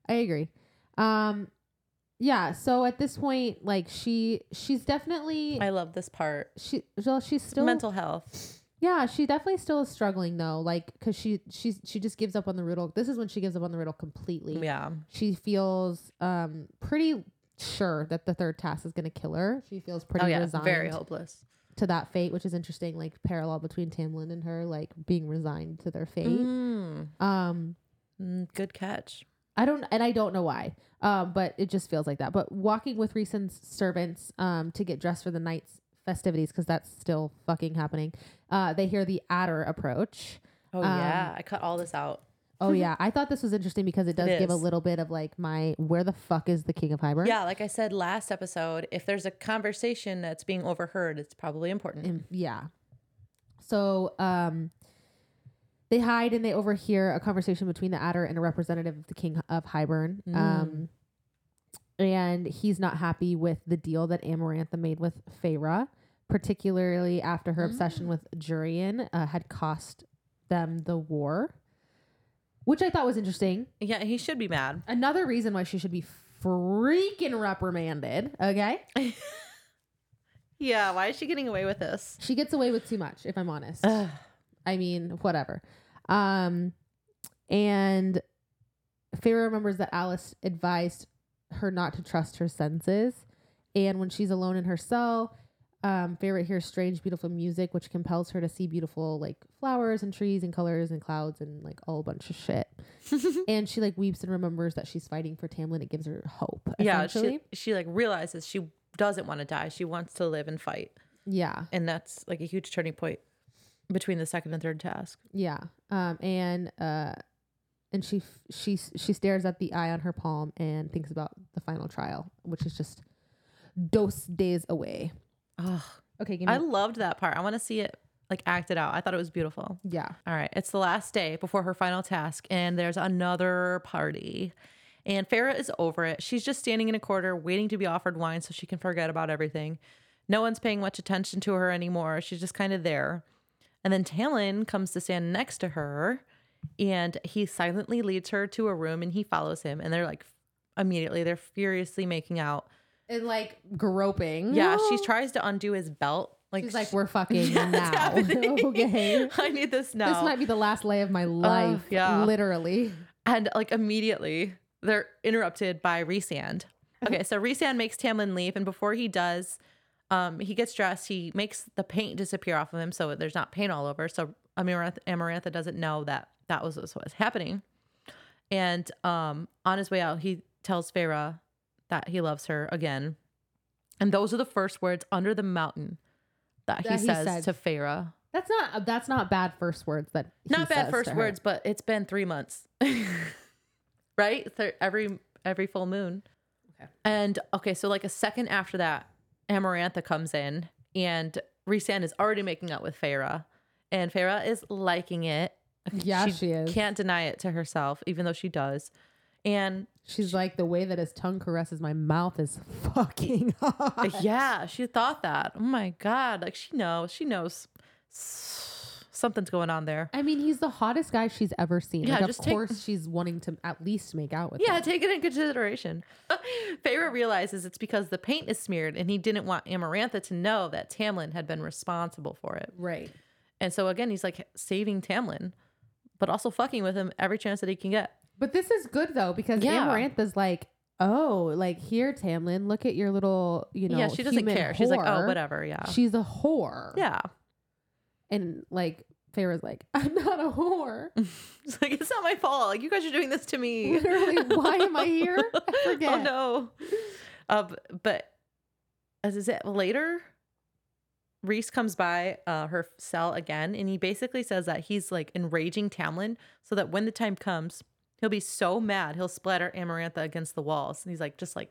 I agree. Um yeah, so at this point like she she's definitely I love this part. she well she's still Mental health. Yeah, she definitely still is struggling though like cuz she she's she just gives up on the riddle. This is when she gives up on the riddle completely. Yeah. She feels um pretty sure that the third task is going to kill her. She feels pretty oh yeah. resigned Very hopeless. to that fate, which is interesting like parallel between Tamlin and her like being resigned to their fate. Mm. Um Mm, good catch. I don't, and I don't know why, um, but it just feels like that. But walking with Rhysand's servants um, to get dressed for the night's festivities, because that's still fucking happening. Uh, they hear the Attor approach. Oh Um, yeah. I cut all this out. Oh yeah, I thought this was interesting because it does It give a little bit of like my where the fuck is the king of Hybern? Yeah, like I said last episode, if there's a conversation that's being overheard, it's probably important. And- yeah. So um, they hide and they overhear a conversation between the Attor and a representative of the king of Hybern. Mm. Um, and he's not happy with the deal that Amarantha made with Feyre, particularly after her obsession with Jurian uh, had cost them the war, which I thought was interesting. Yeah, he should be mad. Another reason why she should be freaking reprimanded. Okay, Yeah, why is she getting away with this? she gets away with too much, if I'm honest. Ugh. I mean, whatever. Um, and Feyre remembers that Alis advised her not to trust her senses. And when she's alone in her cell, um, Feyre hears strange, beautiful music, which compels her to see beautiful, like flowers and trees and colors and clouds and like all a bunch of shit. and she like weeps and remembers that she's fighting for Tamlin. It gives her hope. yeah, she she like realizes she doesn't want to die. She wants to live and fight, yeah. and that's like a huge turning point between the second and third task. Yeah. Um and uh and she f- she she stares at the eye on her palm and thinks about the final trial, which is just dos days away. Ugh. Okay, give me I loved that part. I want to see it like acted out. I thought it was beautiful. yeah. All right, it's the last day before her final task, and there's another party. And Feyre is over it. She's just standing in a corner waiting to be offered wine so she can forget about everything. No one's paying much attention to her anymore. She's just kind of there. And then Tamlin comes to stand next to her and he silently leads her to a room and he follows him. And they're like, immediately, they're furiously making out. And like groping. Yeah, she tries to undo his belt. Like, She's like, we're fucking Yeah, now. okay. I need this now. This might be the last lay of my life. yeah. Literally. And like immediately they're interrupted by Rhysand. Okay, so Rhysand makes Tamlin leave, and before he does, um, he gets dressed. He makes the paint disappear off of him, so there's not paint all over. So Amarantha, Amarantha doesn't know that that was what was happening. And um, on his way out, he tells Feyre that he loves her again. And those are the first words under the mountain that, That he, he says said. to Feyre. That's not uh, that's not bad first words that he Not bad first words, but it's been three months, right? Every every full moon. Okay. And okay, so like a second after that, Amarantha comes in, and Rhysand is already making out with Feyre, and Feyre is liking it. Yeah, she is. Can't deny it to herself, even though she does. And She's like the way that his tongue caresses my mouth is fucking hot. yeah, she thought that. Oh my god, like she knows. She knows something's going on there. I mean, he's the hottest guy she's ever seen. Yeah, like, just of take- course she's wanting to at least make out with Yeah, him. take it in consideration. Feyre realizes it's because the paint is smeared and he didn't want Amarantha to know that Tamlin had been responsible for it. Right. And so again, he's like saving Tamlin, but also fucking with him every chance that he can get. But this is good though because Yeah. Amarantha's like, oh, like here, Tamlin, look at your little, you know, yeah, she doesn't care. She's like, oh, whatever. Yeah. She's a whore. yeah. And like Feyre's like, I'm not a whore. It's like, it's not my fault. Like, you guys are doing this to me. Literally, why am I here? I forget. Oh, no. Uh, b- but as is it later, Rhys comes by uh, her cell again, and he basically says that he's like enraging Tamlin so that when the time comes, he'll be so mad he'll splatter Amarantha against the walls. And he's like, just like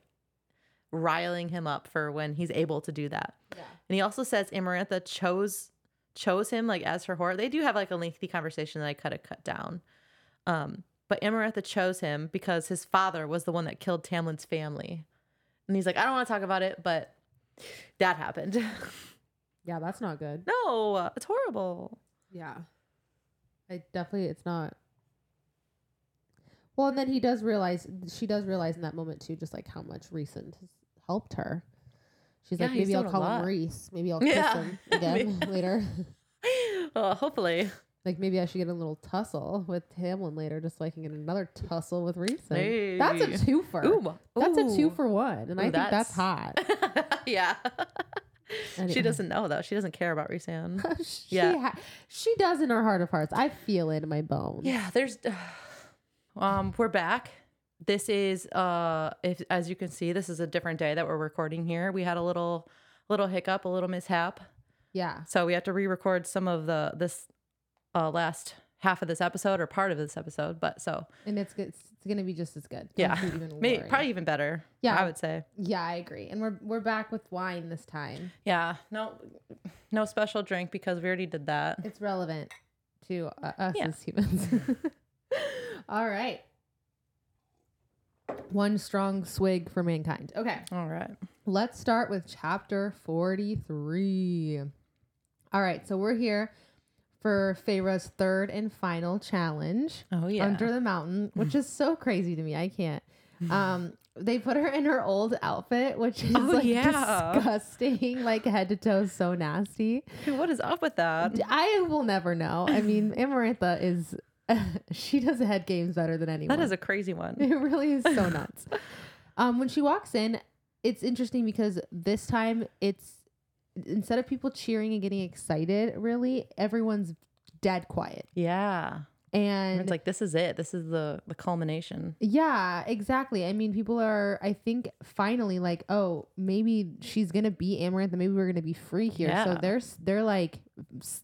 riling him up for when he's able to do that. Yeah. And he also says Amarantha chose chose him like as her whore. They do have like a lengthy conversation that I cut it cut down. Um, but Amarantha chose him because his father was the one that killed Tamlin's family. And he's like, I don't want to talk about it, but that happened. Yeah, that's not good. no, it's horrible. Yeah. I definitely it's not. Well, and then he does realize she does realize in that moment too, just like how much Rhysand has helped her. She's Yeah, like, maybe I'll call him lot." Rhys. Maybe I'll kiss Yeah. him again later. well, hopefully. Like maybe I should get a little tussle with Tamlin later, just so I can get another tussle with Rhys. That's Hey. a twofer. Ooh, That's a two for one, and I Ooh, think that's that's- hot. yeah. Anyway. She doesn't know though. She doesn't care about Rhysand. she Yeah. ha- she does in her heart of hearts. I feel it in my bones. Yeah, there's um we're back. This is uh if as you can see, this is a different day that we're recording here. We had a little little hiccup, a little mishap. Yeah. So we have to re-record some of the this uh last half of this episode or part of this episode. But so And it's good. It's gonna be just as good. Don't yeah. even Maybe probably even better. Yeah. I would say. Yeah, I agree. And we're we're back with wine this time. Yeah. No no special drink because we already did that. It's relevant to uh, us Yeah. as humans. All right. One strong swig for mankind. Okay. All right. Let's start with chapter 43. All right, so we're here for Feyre's third and final challenge. Oh yeah. under the mountain, which is so crazy to me. I can't. Um, they put her in her old outfit, which is Oh, like yeah. disgusting, like head to toe, so nasty. What is up with that? I will never know. I mean, Amarantha is she does head games better than anyone. That is a crazy one. It really is so nuts. um, when she walks in, it's interesting because this time it's instead of people cheering and getting excited, really everyone's dead quiet. Yeah. And It's like this is it. This is the the culmination. Yeah, exactly. I mean, people are, I think, finally like, oh, maybe she's gonna be Amaranth, and maybe we're gonna be free here. So Yeah. they're they're like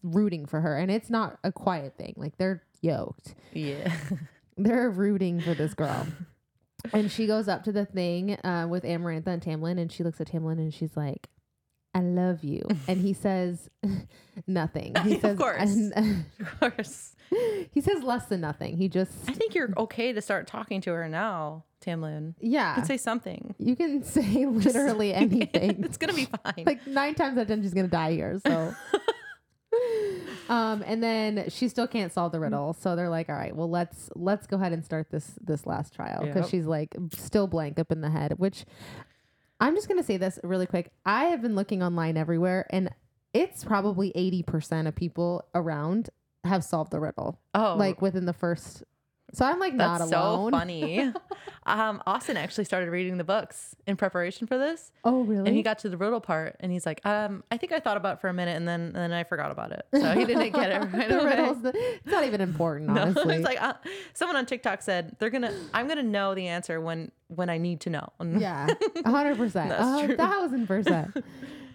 rooting for her, and it's not a quiet thing. Like they're yoked. Yeah. They're rooting for this girl. and she goes up to the thing uh, with Amarantha and Tamlin, and she looks at Tamlin, and she's like, "I love you," and he says nothing. He says, Of course. of course. he says less than nothing. He just I think you're okay to start talking to her now, Tamlin. Yeah. You can say something. you can say literally anything. it's gonna be fine. like nine times out of ten she's gonna die here. So um and then she still can't solve the riddle. So they're like, all right, well let's let's go ahead and start this this last trial. Because Yep. she's like still blank up in the head, which I'm just gonna say this really quick. I have been looking online everywhere and it's probably 80% of people around have solved the riddle. oh, Like within the first so I'm like not that's alone. so funny. um, Austin actually started reading the books in preparation for this, Oh really? and he got to the riddle part, and he's like, um, I think I thought about it for a minute, and then and then I forgot about it, so he didn't get it right the away. riddles. The, it's not even important, No, honestly. it's like uh, someone on TikTok said they're gonna. I'm gonna know the answer when when I need to know. Yeah, a hundred percent, That's a true. thousand percent.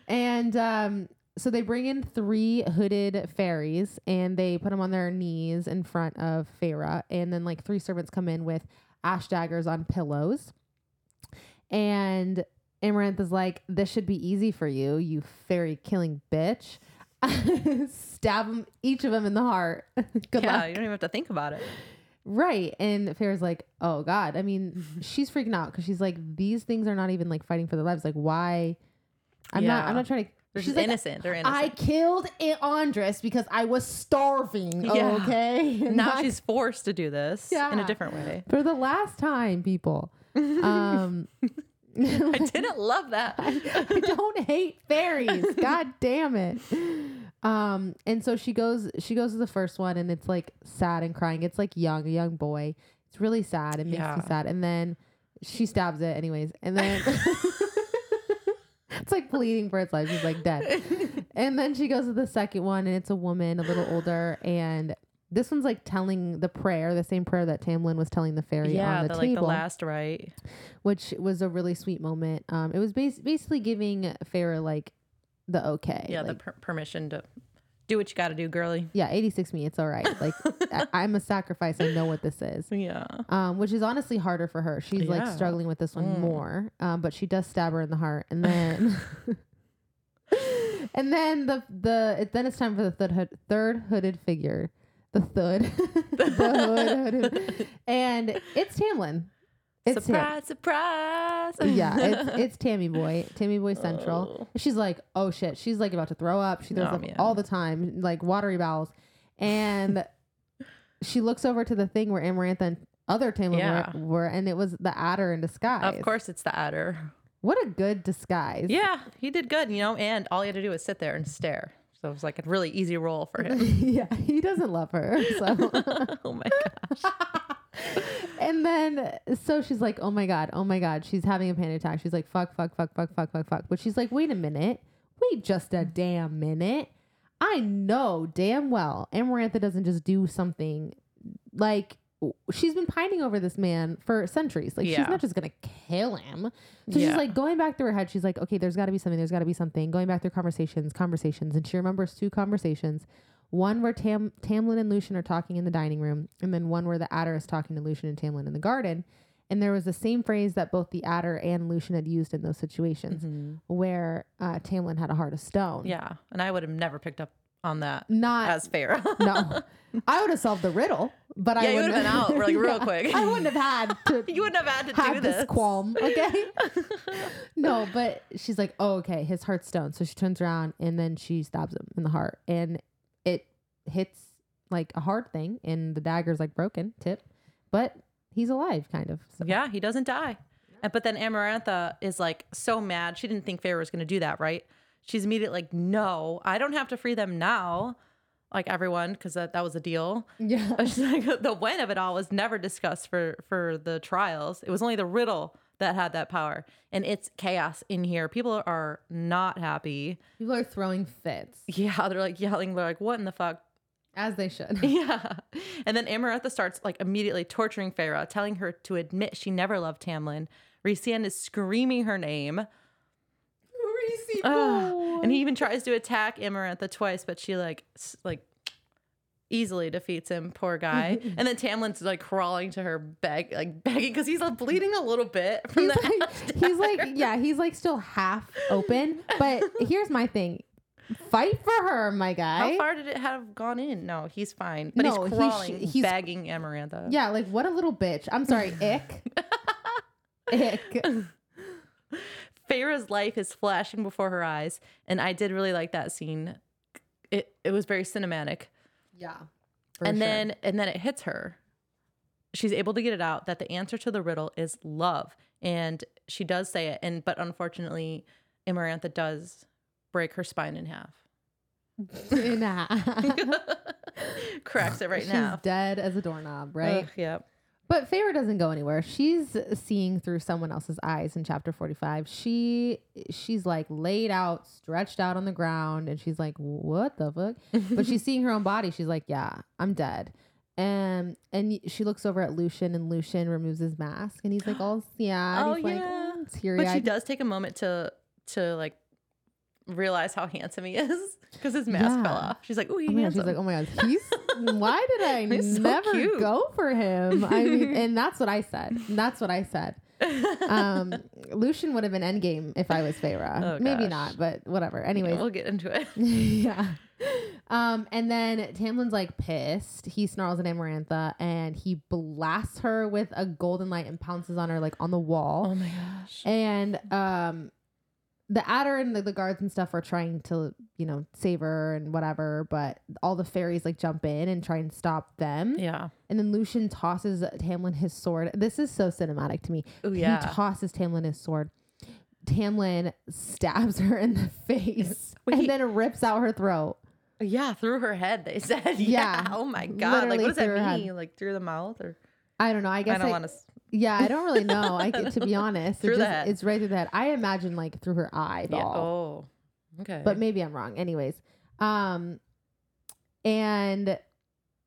And um, so they bring in three hooded fairies, and they put them on their knees in front of Feyre, and then like three servants come in with ash daggers on pillows, and Amaranth is like, "This should be easy for you, you fairy killing bitch." Stab them, each of them in the heart. Good yeah, luck. you don't even have to think about it. Right. And Feyre's like, oh God. I mean, she's freaking out because she's like, these things are not even like fighting for their lives. Like, why? I'm not, I'm not trying to. They're she's just like, innocent. They're innocent. I killed I- Andras because I was starving. Yeah. Okay. And now I- she's forced to do this in a different way. for the last time, people. Um, I didn't love that. I don't hate fairies. God damn it. Um, and so she goes she goes to the first one and it's like sad and crying. It's like young, a young boy. It's really sad. It makes me sad. And then she stabs it anyways. And then it's like pleading for its life. She's like dead. And then she goes to the second one and it's a woman a little older and this one's like telling the prayer, the same prayer that Tamlin was telling the fairy yeah, on the, the, like the table last right. which was a really sweet moment. Um, it was bas- basically giving Feyre like the okay. Yeah, the per- permission to do what you got to do, girly. yeah, 86 me. It's all right. Like I, I'm a sacrifice. I know what this is. Yeah. Um, which is honestly harder for her. She's like struggling with this one Mm. more. Um, but she does stab her in the heart, and then, and then the the it, then it's time for the third hood, third hooded figure, the third, the hood, hooded, and it's Tamlin. It's surprise, surprise. yeah, it's it's Tammy Boy, Tammy Boy Central. Oh. She's like, oh shit, she's like about to throw up. She throws Oh, up all the time, like watery bowels, and she looks over to the thing where Amarantha and other Tammy Yeah. were, were, and it was the Attor in disguise. Of course, it's the Attor. what a good disguise. Yeah, he did good, you know, and all he had to do was sit there and stare. So it was like a really easy role for him. yeah, he doesn't love her. So, oh my gosh. and then so she's like, oh my god, oh my god, she's having a panic attack. She's like, fuck, fuck, fuck, fuck, fuck, fuck, fuck. But she's like, wait a minute, wait just a damn minute. I know damn well Amarantha doesn't just do something like she's been pining over this man for centuries. Like she's not just gonna kill him. So she's like going back through her head. She's like, okay, there's got to be something. There's got to be something. Going back through conversations, conversations, and she remembers two conversations. One where Tam Tamlin and Lucien are talking in the dining room, and then one where the Attor is talking to Lucien and Tamlin in the garden. And there was the same phrase that both the Attor and Lucien had used in those situations, Mhm. where uh, Tamlin had a heart of stone. Yeah, and I would have never picked up on that Not as fair. no. I would have solved the riddle, but I Yeah, you wouldn't would've been out, like, real quick. I wouldn't have had to. you wouldn't have had to do have this this. qualm, okay? no, but she's like, oh, okay, his heart's stone. So she turns around and then she stabs him in the heart, and hits like a hard thing, and the dagger's like broken tip, but he's alive, kind of. So. Yeah, he doesn't die. And But then Amarantha is like so mad. She didn't think Feyre was going to do that, right? She's immediately like, no, I don't have to free them now, like everyone, because that, that was a deal. Yeah. Like, the when of it all was never discussed for for the trials. It was only the riddle that had that power, and it's chaos in here. People are not happy. People are throwing fits, Yeah, they're like yelling. They're like, what in the fuck? As they should. Yeah. And then Amarantha starts like immediately torturing Feyre, telling her to admit she never loved Tamlin. Rhysand is screaming her name. Ugh. And he even tries to attack Amarantha twice, but she like like easily defeats him, poor guy. and then Tamlin's like crawling to her beg like begging because he's like bleeding a little bit from He's the like, he's like, yeah, he's like still half open. But here's my thing. Fight for her, my guy. How far did it have gone in? No, he's fine. But No, he's he sh- crawling, he's- begging Amarantha. Yeah, like what a little bitch. I'm sorry, ick. ick. Feyre's life is flashing before her eyes, and I did really like that scene. It it was very cinematic. Yeah. and then and then it hits her. She's able to get it out that the answer to the riddle is love, and she does say it. And but unfortunately, Amarantha does break her spine in half. nah. Cracks it right now. She's now. dead as a doorknob, right? Ugh, yep. But Feyre doesn't go anywhere. She's seeing through someone else's eyes in chapter 45. She she's like laid out, stretched out on the ground, and she's like, "What the fuck?" but she's seeing her own body. She's like, "Yeah, I'm dead." And and she looks over at Lucien, and Lucien removes his mask, and he's like, "All sad." Oh, he's like, yeah. mm, teary But she does take a moment to to like realize how handsome he is because his mask fell off. She's like, "Ooh, he Oh my God, handsome." she's like, oh my god, he's why did I He's so never cute. go for him? I mean, and that's what I said. That's what I said. Um, Lucien would have been endgame if I was Feyre. Oh, Maybe not, but whatever. Anyways, we'll get into it. yeah. Um, and then Tamlin's like pissed. He snarls at Amarantha and he blasts her with a golden light and pounces on her like on the wall. Oh my gosh. And um, the Attor and the, the guards and stuff are trying to, you know, save her and whatever, but all the fairies like jump in and try and stop them. Yeah. And then Lucien tosses Tamlin his sword. This is so cinematic to me. Oh He tosses Tamlin his sword. Tamlin stabs her in the face Wait. and then rips out her throat. Yeah, through her head. They said. Yeah. Yeah. Oh my god. Like, what does that head. mean? Like through the mouth, or I don't know. I guess I don't want to. Yeah, I don't really know. I to be honest, Through the just- it's right through head. I imagine like through her eyeball. Yeah. Oh. Okay. but maybe I'm wrong. Anyways, um, and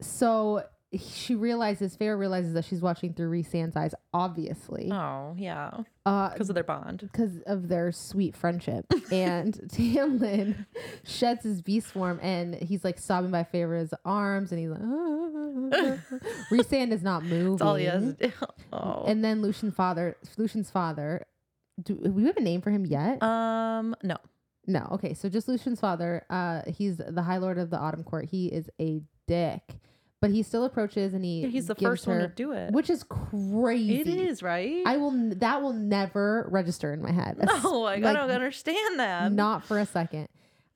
so she realizes, Feyre realizes that she's watching through Rhysand's eyes, obviously, Oh yeah. uh, Because of their bond. because of their sweet friendship. and Tamlin sheds his beast form, and he's like sobbing by Feyre's arms, and he's like, ah. Rhysand is not moving. That's all he has. Oh. And then Lucien's father, Lucien's father. Do, do we have a name for him yet? um. No. No. Okay. So just Lucien's father. Uh, he's the High Lord of the Autumn Court. He is a dick, but he still approaches and he. Yeah, he's the first one to her- do it. which is crazy. It is right. I will. That will never register in my head. no, I, Like, don't understand that. Not for a second.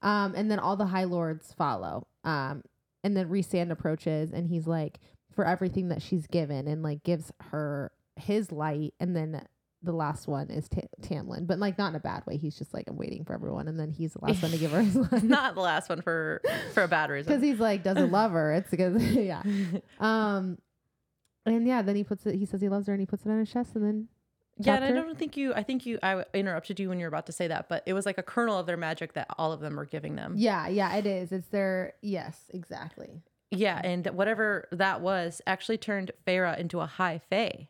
Um, and then all the High Lords follow. Um, and then Rhysand approaches and he's like, for everything that she's given, and like gives her his light, and then. The last one is Ta- Tamlin, but like not in a bad way. He's just like I'm waiting for everyone, and then he's the last one to give her his. Not the last one for for a bad reason because he's like doesn't love her. It's because yeah. Um, and yeah, then he puts it. He says he loves her, and he puts it on his chest, and then Yeah, and I don't think you. I think you. I interrupted you when you were about to say that, but it was like a kernel of their magic that all of them were giving them. yeah, yeah, it is. It's their yes, exactly. Yeah, and whatever that was actually turned Feyre into a high fae.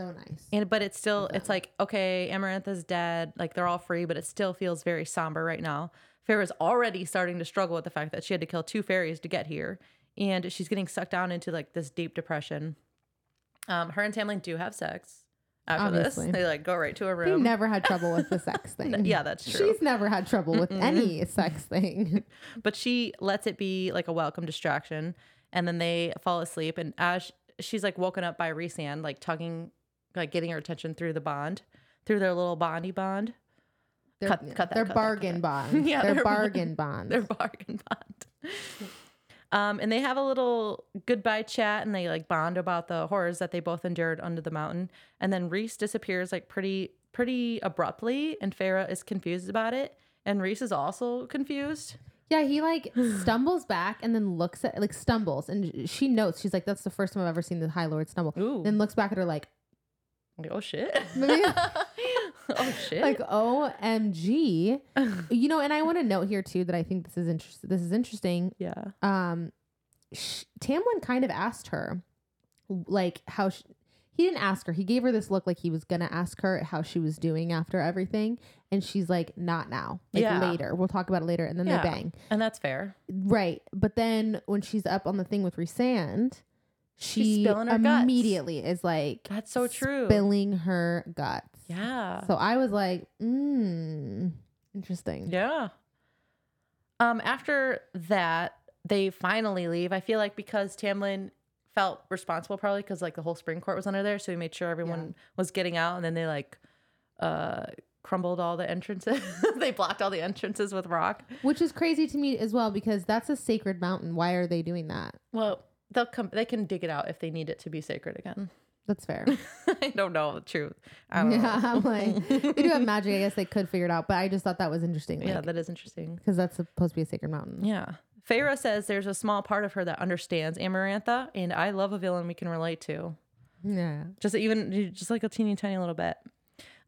So nice. And but it's still it's like okay, Amarantha's dead, like they're all free, but it still feels very somber right now. Feyre's already starting to struggle with the fact that she had to kill two fairies to get here, and she's getting sucked down into like this deep depression. Um, her and Tamlin do have sex after Obviously. this. They like go right to a room. He never had trouble with the sex thing. yeah, that's true. She's never had trouble with any sex thing. but she lets it be like a welcome distraction and then they fall asleep and as she's like woken up by Rhysand like tugging like getting her attention through the bond through their little bondy bond They're, Cut- cut that, cut bargain that. bonds. Yeah, they're they're- bargain bonds. their bargain bond um and they have a little goodbye chat and they like bond about the horrors that they both endured under the mountain and then Rhys disappears like pretty pretty abruptly and Feyre is confused about it and Rhys is also confused Yeah, he like stumbles back and then looks at like stumbles and she notes she's like that's the first time I've ever seen the High Lord stumble. Ooh. Then looks back at her like Like, oh shit. Oh shit. like OMG. you know, and I want to note here too that I think this is interesting. This is interesting. yeah. Um, sh- Tamlin kind of asked her, like how sh- he didn't ask her. He gave her this look like he was gonna ask her how she was doing after everything, and she's like, "Not now. Like Yeah. later. We'll talk about it later." And then Yeah. they bang. And that's fair. Right. But then when she's up on the thing with Rhysand, She's she spilling her guts. immediately is like That's so true. spilling her guts. Yeah. So I was like, mm, interesting. yeah. Um, after that, they finally leave. I feel like because Tamlin felt responsible probably because like the whole spring court was under there, so he made sure everyone was getting out, and then they like uh crumbled all the entrances. they blocked all the entrances with rock. Which is crazy to me as well because that's a sacred mountain. Why are they doing that? Well, they'll come. They can dig it out if they need it to be sacred again. That's fair. I don't know the truth. I don't yeah, know. I'm like, they do have magic. I guess they could figure it out, but I just thought that was interesting. yeah, that is interesting. because that's supposed to be a sacred mountain. Yeah. Feyre says there's a small part of her that understands Amarantha, and I love a villain we can relate to. Yeah. Just even just like a teeny tiny little bit.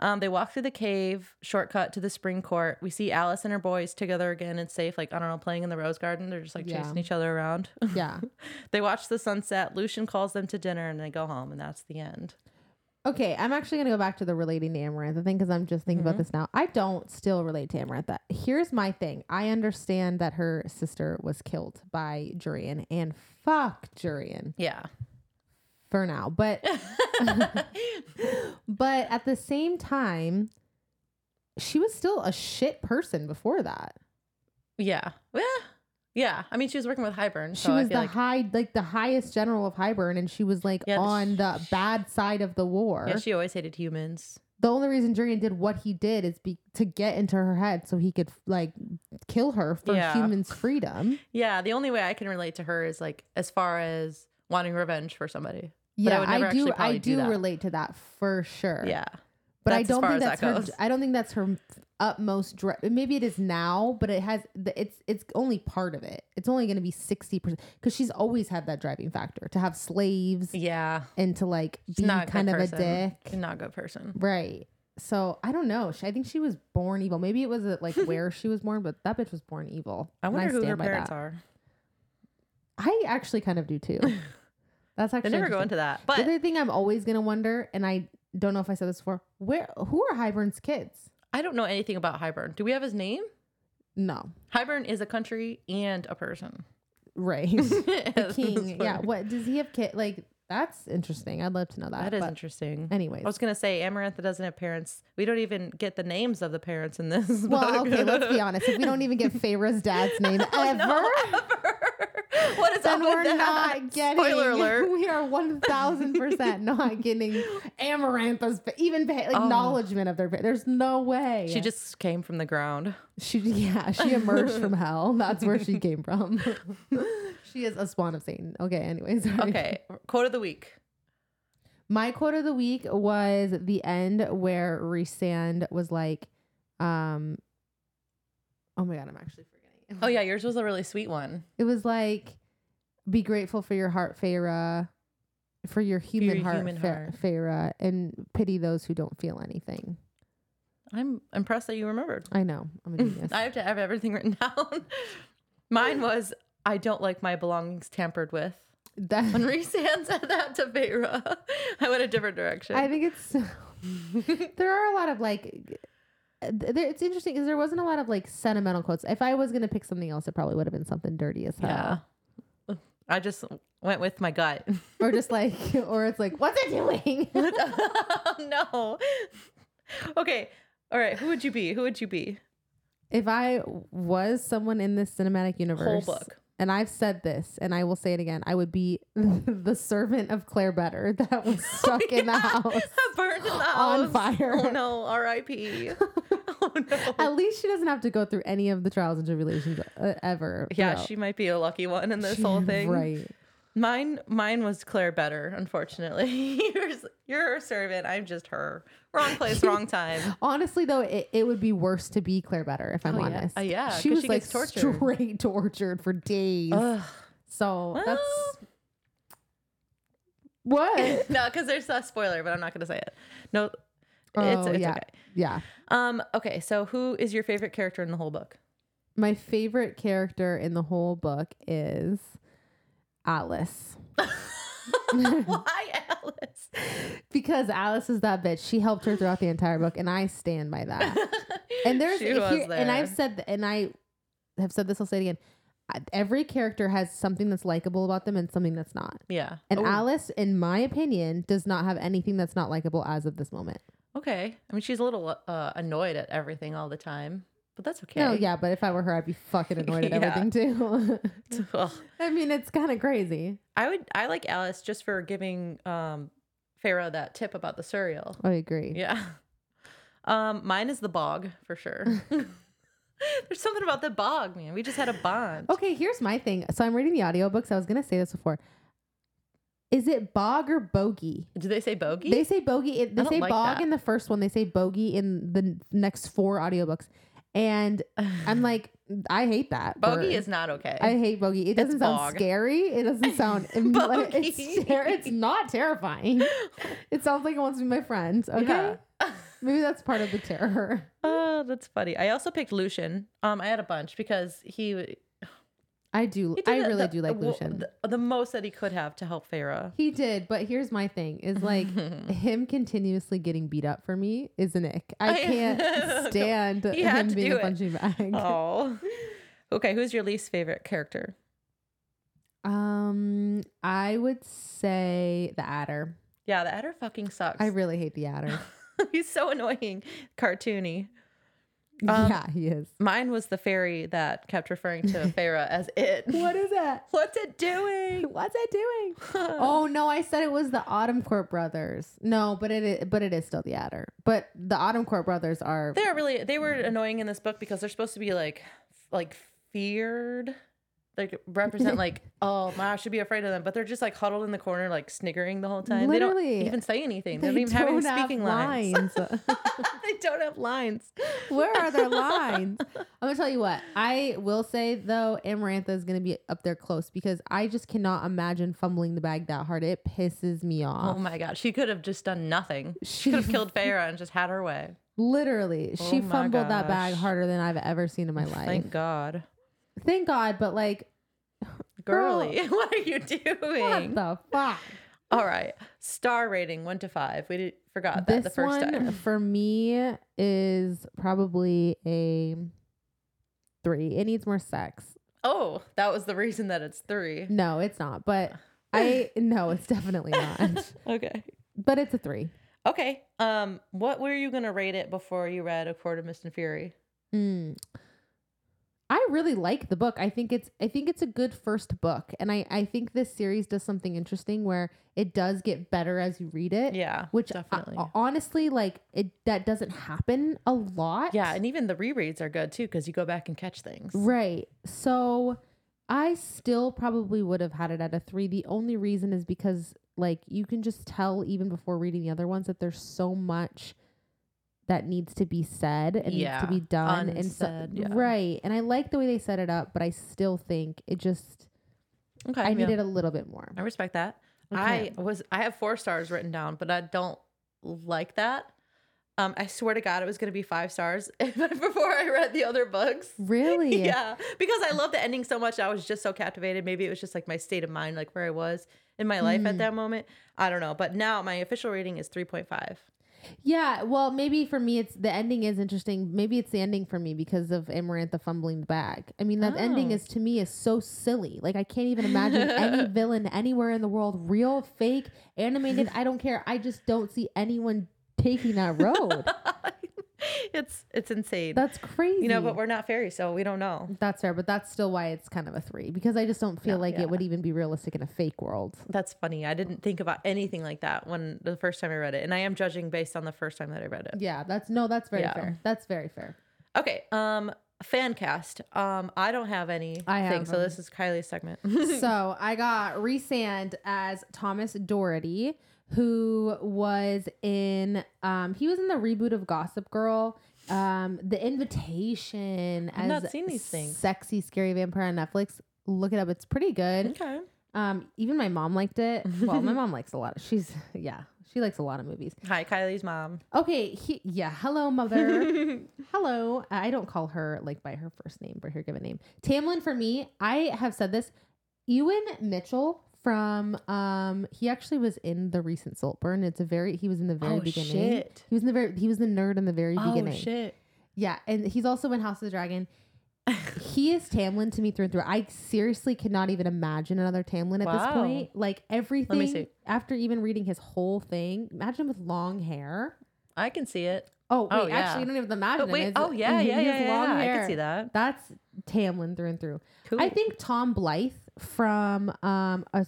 Um, they walk through the cave, shortcut to the spring court. We see Alis and her boys together again and safe, like I don't know, playing in the rose garden. They're just like Yeah. chasing each other around. Yeah. they watch the sunset. Lucien calls them to dinner, and they go home, and that's the end. Okay, I'm actually gonna go back to the relating to Amarantha thing because I'm just thinking about this now. I don't still relate to Amarantha. Here's my thing. I understand that her sister was killed by Jurian, and fuck Jurian Yeah. For now. But but at the same time, she was still a shit person before that. Yeah. Yeah. Yeah. I mean, she was working with Hybern. She So I was the like, high, like the highest general of Hybern, and she was like Yeah, on the bad side of the war. yeah, she always hated humans. the only reason Jurian did what he did is be to get into her head so he could like kill her for Yeah. humans' freedom. Yeah. The only way I can relate to her is like as far as wanting revenge for somebody. I Yeah, would I, do. I do do relate to that for sure. Yeah. but I That's as don't think that's that her. goes. I don't think that's her utmost. Dre- maybe it is now, but it has. the- It's it's only part of it. It's only going to be sixty percent because she's always had that driving factor to have slaves Yeah. and to like be kind of person. a dick. Not a good person. Right. So I don't know. She, I think she was born evil. Maybe it was uh, like where she was born, but that bitch was born evil. I wonder who her parents that. are. I actually kind of do too. That's They never go into that. But the other thing I'm always gonna wonder, and I don't know if I said this before, where who are Hybern's kids? I don't know anything about Hybern. Do we have his name? No, Hybern is a country and a person. right? the king. Yeah. What does he have kid? Like that's interesting. I'd love to know that. That is but interesting. anyways, I was gonna say Amarantha doesn't have parents. We don't even get the names of the parents in this. well, book. okay. Let's be honest. If we don't even get Feyre's dad's name Oh, ever. no, ever. What is Then we're that? not getting. Spoiler alert. We are one thousand percent not getting Amarantha's even fa- Oh. acknowledgement of their. There's no way. She just came from the ground. She yeah, she emerged from hell. That's where she came from. she is a spawn of Satan. Okay, anyways. sorry. Okay, quote of the week. My quote of the week was the end where Rhysand was like, um Oh my god, I'm actually. Oh yeah, yours was a really sweet one. It was like be grateful for your heart, Feyre, for your human your heart, human heart. And pity those who don't feel anything. I'm impressed that you remembered. I know. I'm a genius. I have to have everything written down. Mine was I don't like my belongings tampered with. that, When Rhysand said that to Feyre, I went a different direction. I think it's there are a lot of like there, it's interesting because there wasn't a lot of like sentimental quotes. If I was gonna pick something else, it probably would have been something dirty as hell, yeah. I just went with my gut. or just like, or it's like, what's it doing? no. Okay. All right. Who would you be? Who would you be? if I was someone in this cinematic universe, whole book. And I've said this, and I will say it again, I would be the servant of Clare Beddor that was stuck in the house. Burned in the house On fire. Oh no. R.I.P. oh no. At least she doesn't have to go through any of the trials and tribulations uh, ever. Yeah, she might be a lucky one in this whole thing. Right. Mine, mine was Clare Beddor. Unfortunately, you're you're her servant. I'm just her. Wrong place, wrong time. Honestly, though, it, it would be worse to be Clare Beddor if I'm Oh, yeah. honest. Uh, yeah, she was she like tortured. straight tortured for days. Ugh. so Well, that's what. no, because there's a spoiler, but I'm not gonna say it. No, it's, Oh, it's yeah. okay. Yeah. Um. Okay. So, who is your favorite character in the whole book? My favorite character in the whole book is Alis. Why Alis? Because Alis is that bitch. She helped her throughout the entire book, and I stand by that. And there's here- there. and I've said th- and I have said this. I'll say it again. Every character has something that's likable about them and something that's not. yeah. And Oh, Alis, in my opinion, does not have anything that's not likable as of this moment. okay. I mean, she's a little uh, annoyed at everything all the time. But that's okay. No, yeah, but if I were her, I'd be fucking annoyed at everything too. I mean, it's kind of crazy. I would. I like Alis just for giving um, Feyre that tip about the Suriel. I agree. Yeah. Um, mine is the bog for sure. There's something about the bog, man. We just had a bond. Okay, here's my thing. So I'm reading the audiobooks. I was gonna say this before. Is it bog or bogey? Do they say bogey? They say bogey. It, they say like bog that. in the first one. They say bogey in the next four audiobooks. And I'm like, I hate that. bogey word. is not okay. I hate bogey. It doesn't sound scary. It doesn't sound. it's, ter- it's not terrifying. It sounds like it wants to be my friend. Okay, Yeah. maybe that's part of the terror. Oh, that's funny. I also picked Lucien. Um, I had a bunch because he. I do. I the- really the- do like well, Lucien. The, the most that he could have to help Feyre. He did, but here's my thing: is like him continuously getting beat up for me is an ick. I can't stand him being a punching bag. Oh. Okay, who's your least favorite character? Um, I would say the Attor. Yeah, the Attor fucking sucks. I really hate the Attor. He's so annoying, cartoony. Um, yeah, he is. Mine was the fairy that kept referring to Feyre as it. What is that? What's it doing? What's it doing? oh no, I said it was the Autumn Court brothers. No, but it is, but it is still the Attor. But the Autumn Court brothers are They're really they were annoying in this book because they're supposed to be like like feared. Like represent like, oh my I should be afraid of them. But they're just like huddled in the corner, like sniggering the whole time. They don't even say anything. They, they don't even have any don't have speaking lines. lines. they don't have lines. Where are their lines? I'm gonna tell you what. I will say though, Amarantha is gonna be up there close because I just cannot imagine fumbling the bag that hard. It pisses me oh off Oh my god. She could have just done nothing. She could have killed Feyre and just had her way. Literally, Oh she fumbled that bag harder than I've ever seen in my life. Thank God. Thank God, but like, Girly, what are you doing? what the fuck? All right. Star rating one to five. We did, forgot that This the first one time. for me is probably a three. It needs more sex. Oh, that was the reason that it's three. No, it's not. But I no, it's definitely not. Okay. but it's a three. Okay. Um, what were you gonna rate it before you read A Court of Mist and Fury? Mm. I really like the book. I think it's I think it's a good first book. And I, I think this series does something interesting where it does get better as you read it. Yeah, Which uh, definitely. honestly, like it that doesn't happen a lot. yeah, and even the rereads are good too because you go back and catch things. Right. So I still probably would have had it at a three. The only reason is because like you can just tell even before reading the other ones that there's so much that needs to be said and needs to be done and so, yeah. right and i like the way they set it up but i still think it just Okay, i yeah. needed a little bit more I respect that. Okay. I was I have four stars written down, but I don't like that. Um, I swear to God, it was gonna be five stars before I read the other books. really Yeah, because I love the ending so much. I was just so captivated. Maybe it was just like my state of mind, like where I was in my life Hmm. at that moment. I don't know. But now my official rating is 3.5. yeah well maybe for me it's the ending is interesting. Maybe it's the ending for me because of amarantha fumbling the bag. I mean that ending Oh. is to me is so silly. Like i can't even imagine any villain anywhere in the world real fake animated. I don't care. I just don't see anyone taking that road it's it's insane. that's crazy you know, but we're not fairies, so we don't know. that's fair but that's still why it's kind of a three because i just don't feel like yeah. it would even be realistic in a fake world That's funny. I didn't think about anything like that when the first time I read it, and I am judging based on the first time that I read it. yeah that's no that's very Yeah. fair that's very fair Okay. Um, fan cast. Um, I don't have any. I have so this is Kylie's segment. so I got Rhysand as Thomas Doherty, who was in um he was in the reboot of Gossip Girl. Um The Invitation I've as not seen these things. Sexy Scary Vampire on Netflix. Look it up. It's pretty good. okay. Um even my mom liked it. Well, my mom likes a lot. She's yeah, she likes a lot of movies. Hi, Kylie's mom. Okay, he, yeah, hello mother. hello. I don't call her like by her first name, but her given name. Tamlin for me, I have said this. Ewan Mitchell from um he actually was in the recent Saltburn. It's a very he was in the very Oh, beginning. shit. He was in the very he was the nerd in the very beginning. Oh shit. Yeah, and he's also in House of the Dragon. he is Tamlin to me through and through. I seriously could not even imagine another Tamlin at this point. Like everything see. after even reading his whole thing, imagine with long hair. I can see it. Oh wait, Oh, yeah. actually, you don't even imagine But wait, It's- oh yeah, yeah, yeah, yeah, long yeah. I can see that. That's Tamlin through and through. Cool. I think Tom Blyth from um a,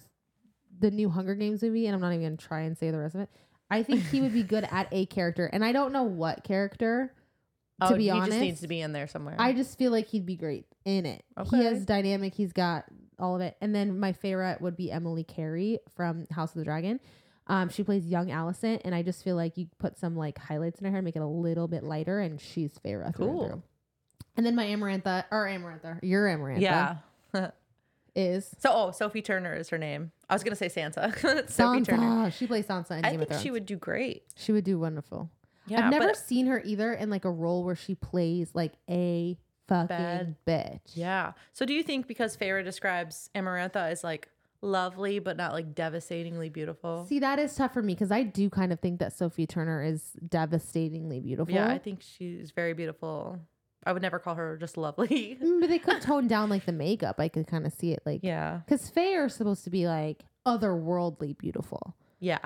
the new Hunger Games movie, and I'm not even gonna try and say the rest of it. I think he would be good at a character, and I don't know what character. oh, to be he honest, just needs to be in there somewhere. I just feel like he'd be great in it. He Okay. has dynamic. He's got all of it. And then my favorite would be Emily Carey from House of the Dragon. Um, she plays young Alicent, and I just feel like you put some like highlights in her hair, make it a little bit lighter, and she's Feyre. through Cool. And then my Amarantha, or Amarantha, your Amarantha, yeah. is So, oh, Sophie Turner is her name. I was gonna say Santa. Sophie Turner. She plays Sansa in I Game of think Thrones. she would do great. She would do wonderful. Yeah, I've never but seen her either in like a role where she plays like a fucking Bad- bitch. yeah. So, do you think because Feyre describes Amarantha as like lovely but not like devastatingly beautiful? See, that is tough for me because I do kind of think that Sophie Turner is devastatingly beautiful. Yeah, I think she's very beautiful. I would never call her just lovely. Mm, but they could tone down like the makeup. I could kind of see it like yeah. because fae are supposed to be like otherworldly beautiful. Yeah.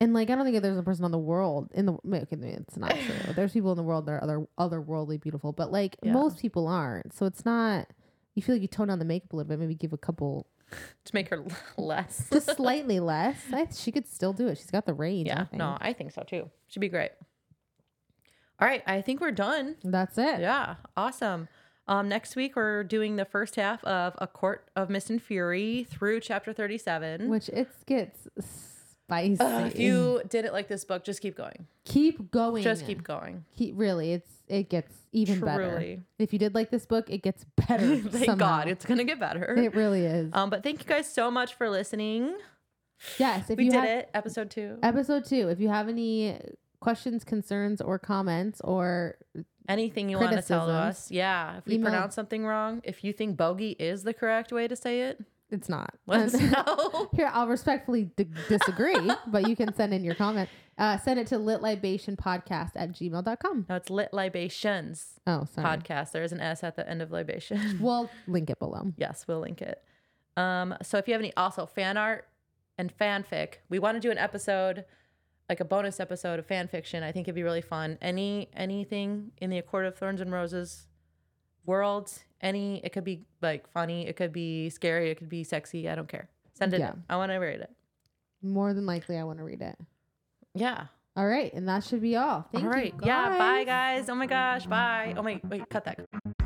And like I don't think there's a person on the world in the okay, it's not true. There's people in the world that are other otherworldly beautiful, but like Yeah. most people aren't. So it's not. You feel like you tone down the makeup a little bit, maybe give a couple, To make her less. just slightly less. I, she could still do it. She's got the range. Yeah. think. No, I think so too. Should be great. All right. I think we're done. that's it. Yeah, awesome. Um, next week we're doing the first half of A Court of Mist and Fury through chapter thirty-seven. Which it gets spicy. Ugh, if you didn't like this book, just keep going. keep going, Just keep going. Keep really, it's it gets even better. If you did like this book, it gets better. Thank somehow. God, it's gonna get better. It really is. Um, but thank you guys so much for listening. yes, if we you did have, it, episode two. Episode two. If you have any questions, concerns, or comments, or Anything you want to tell us? Yeah, if we email- pronounce something wrong, if you think bogey is the correct way to say it, it's not. let us know. Here, I'll respectfully d- disagree, but you can send in your comment. Uh, send it to litlibationpodcast at gmail.com. no, it's lit libations Oh, sorry. podcast. There is an S at the end of libation. We'll link it below. Yes, we'll link it. Um, so if you have any also fan art and fanfic, we want to do an episode, like a bonus episode of fan fiction. I think it'd be really fun. Any anything in the A Court of Thorns and Roses world, any it could be like funny, it could be scary, it could be sexy. I don't care. Send it. Yeah. in. I want to read it. More than likely, I want to read it. Yeah. All right, and that should be all. Thank all right. you. Yeah. Bye, guys. guys. Oh my gosh. Bye. Oh my. Wait. Cut that.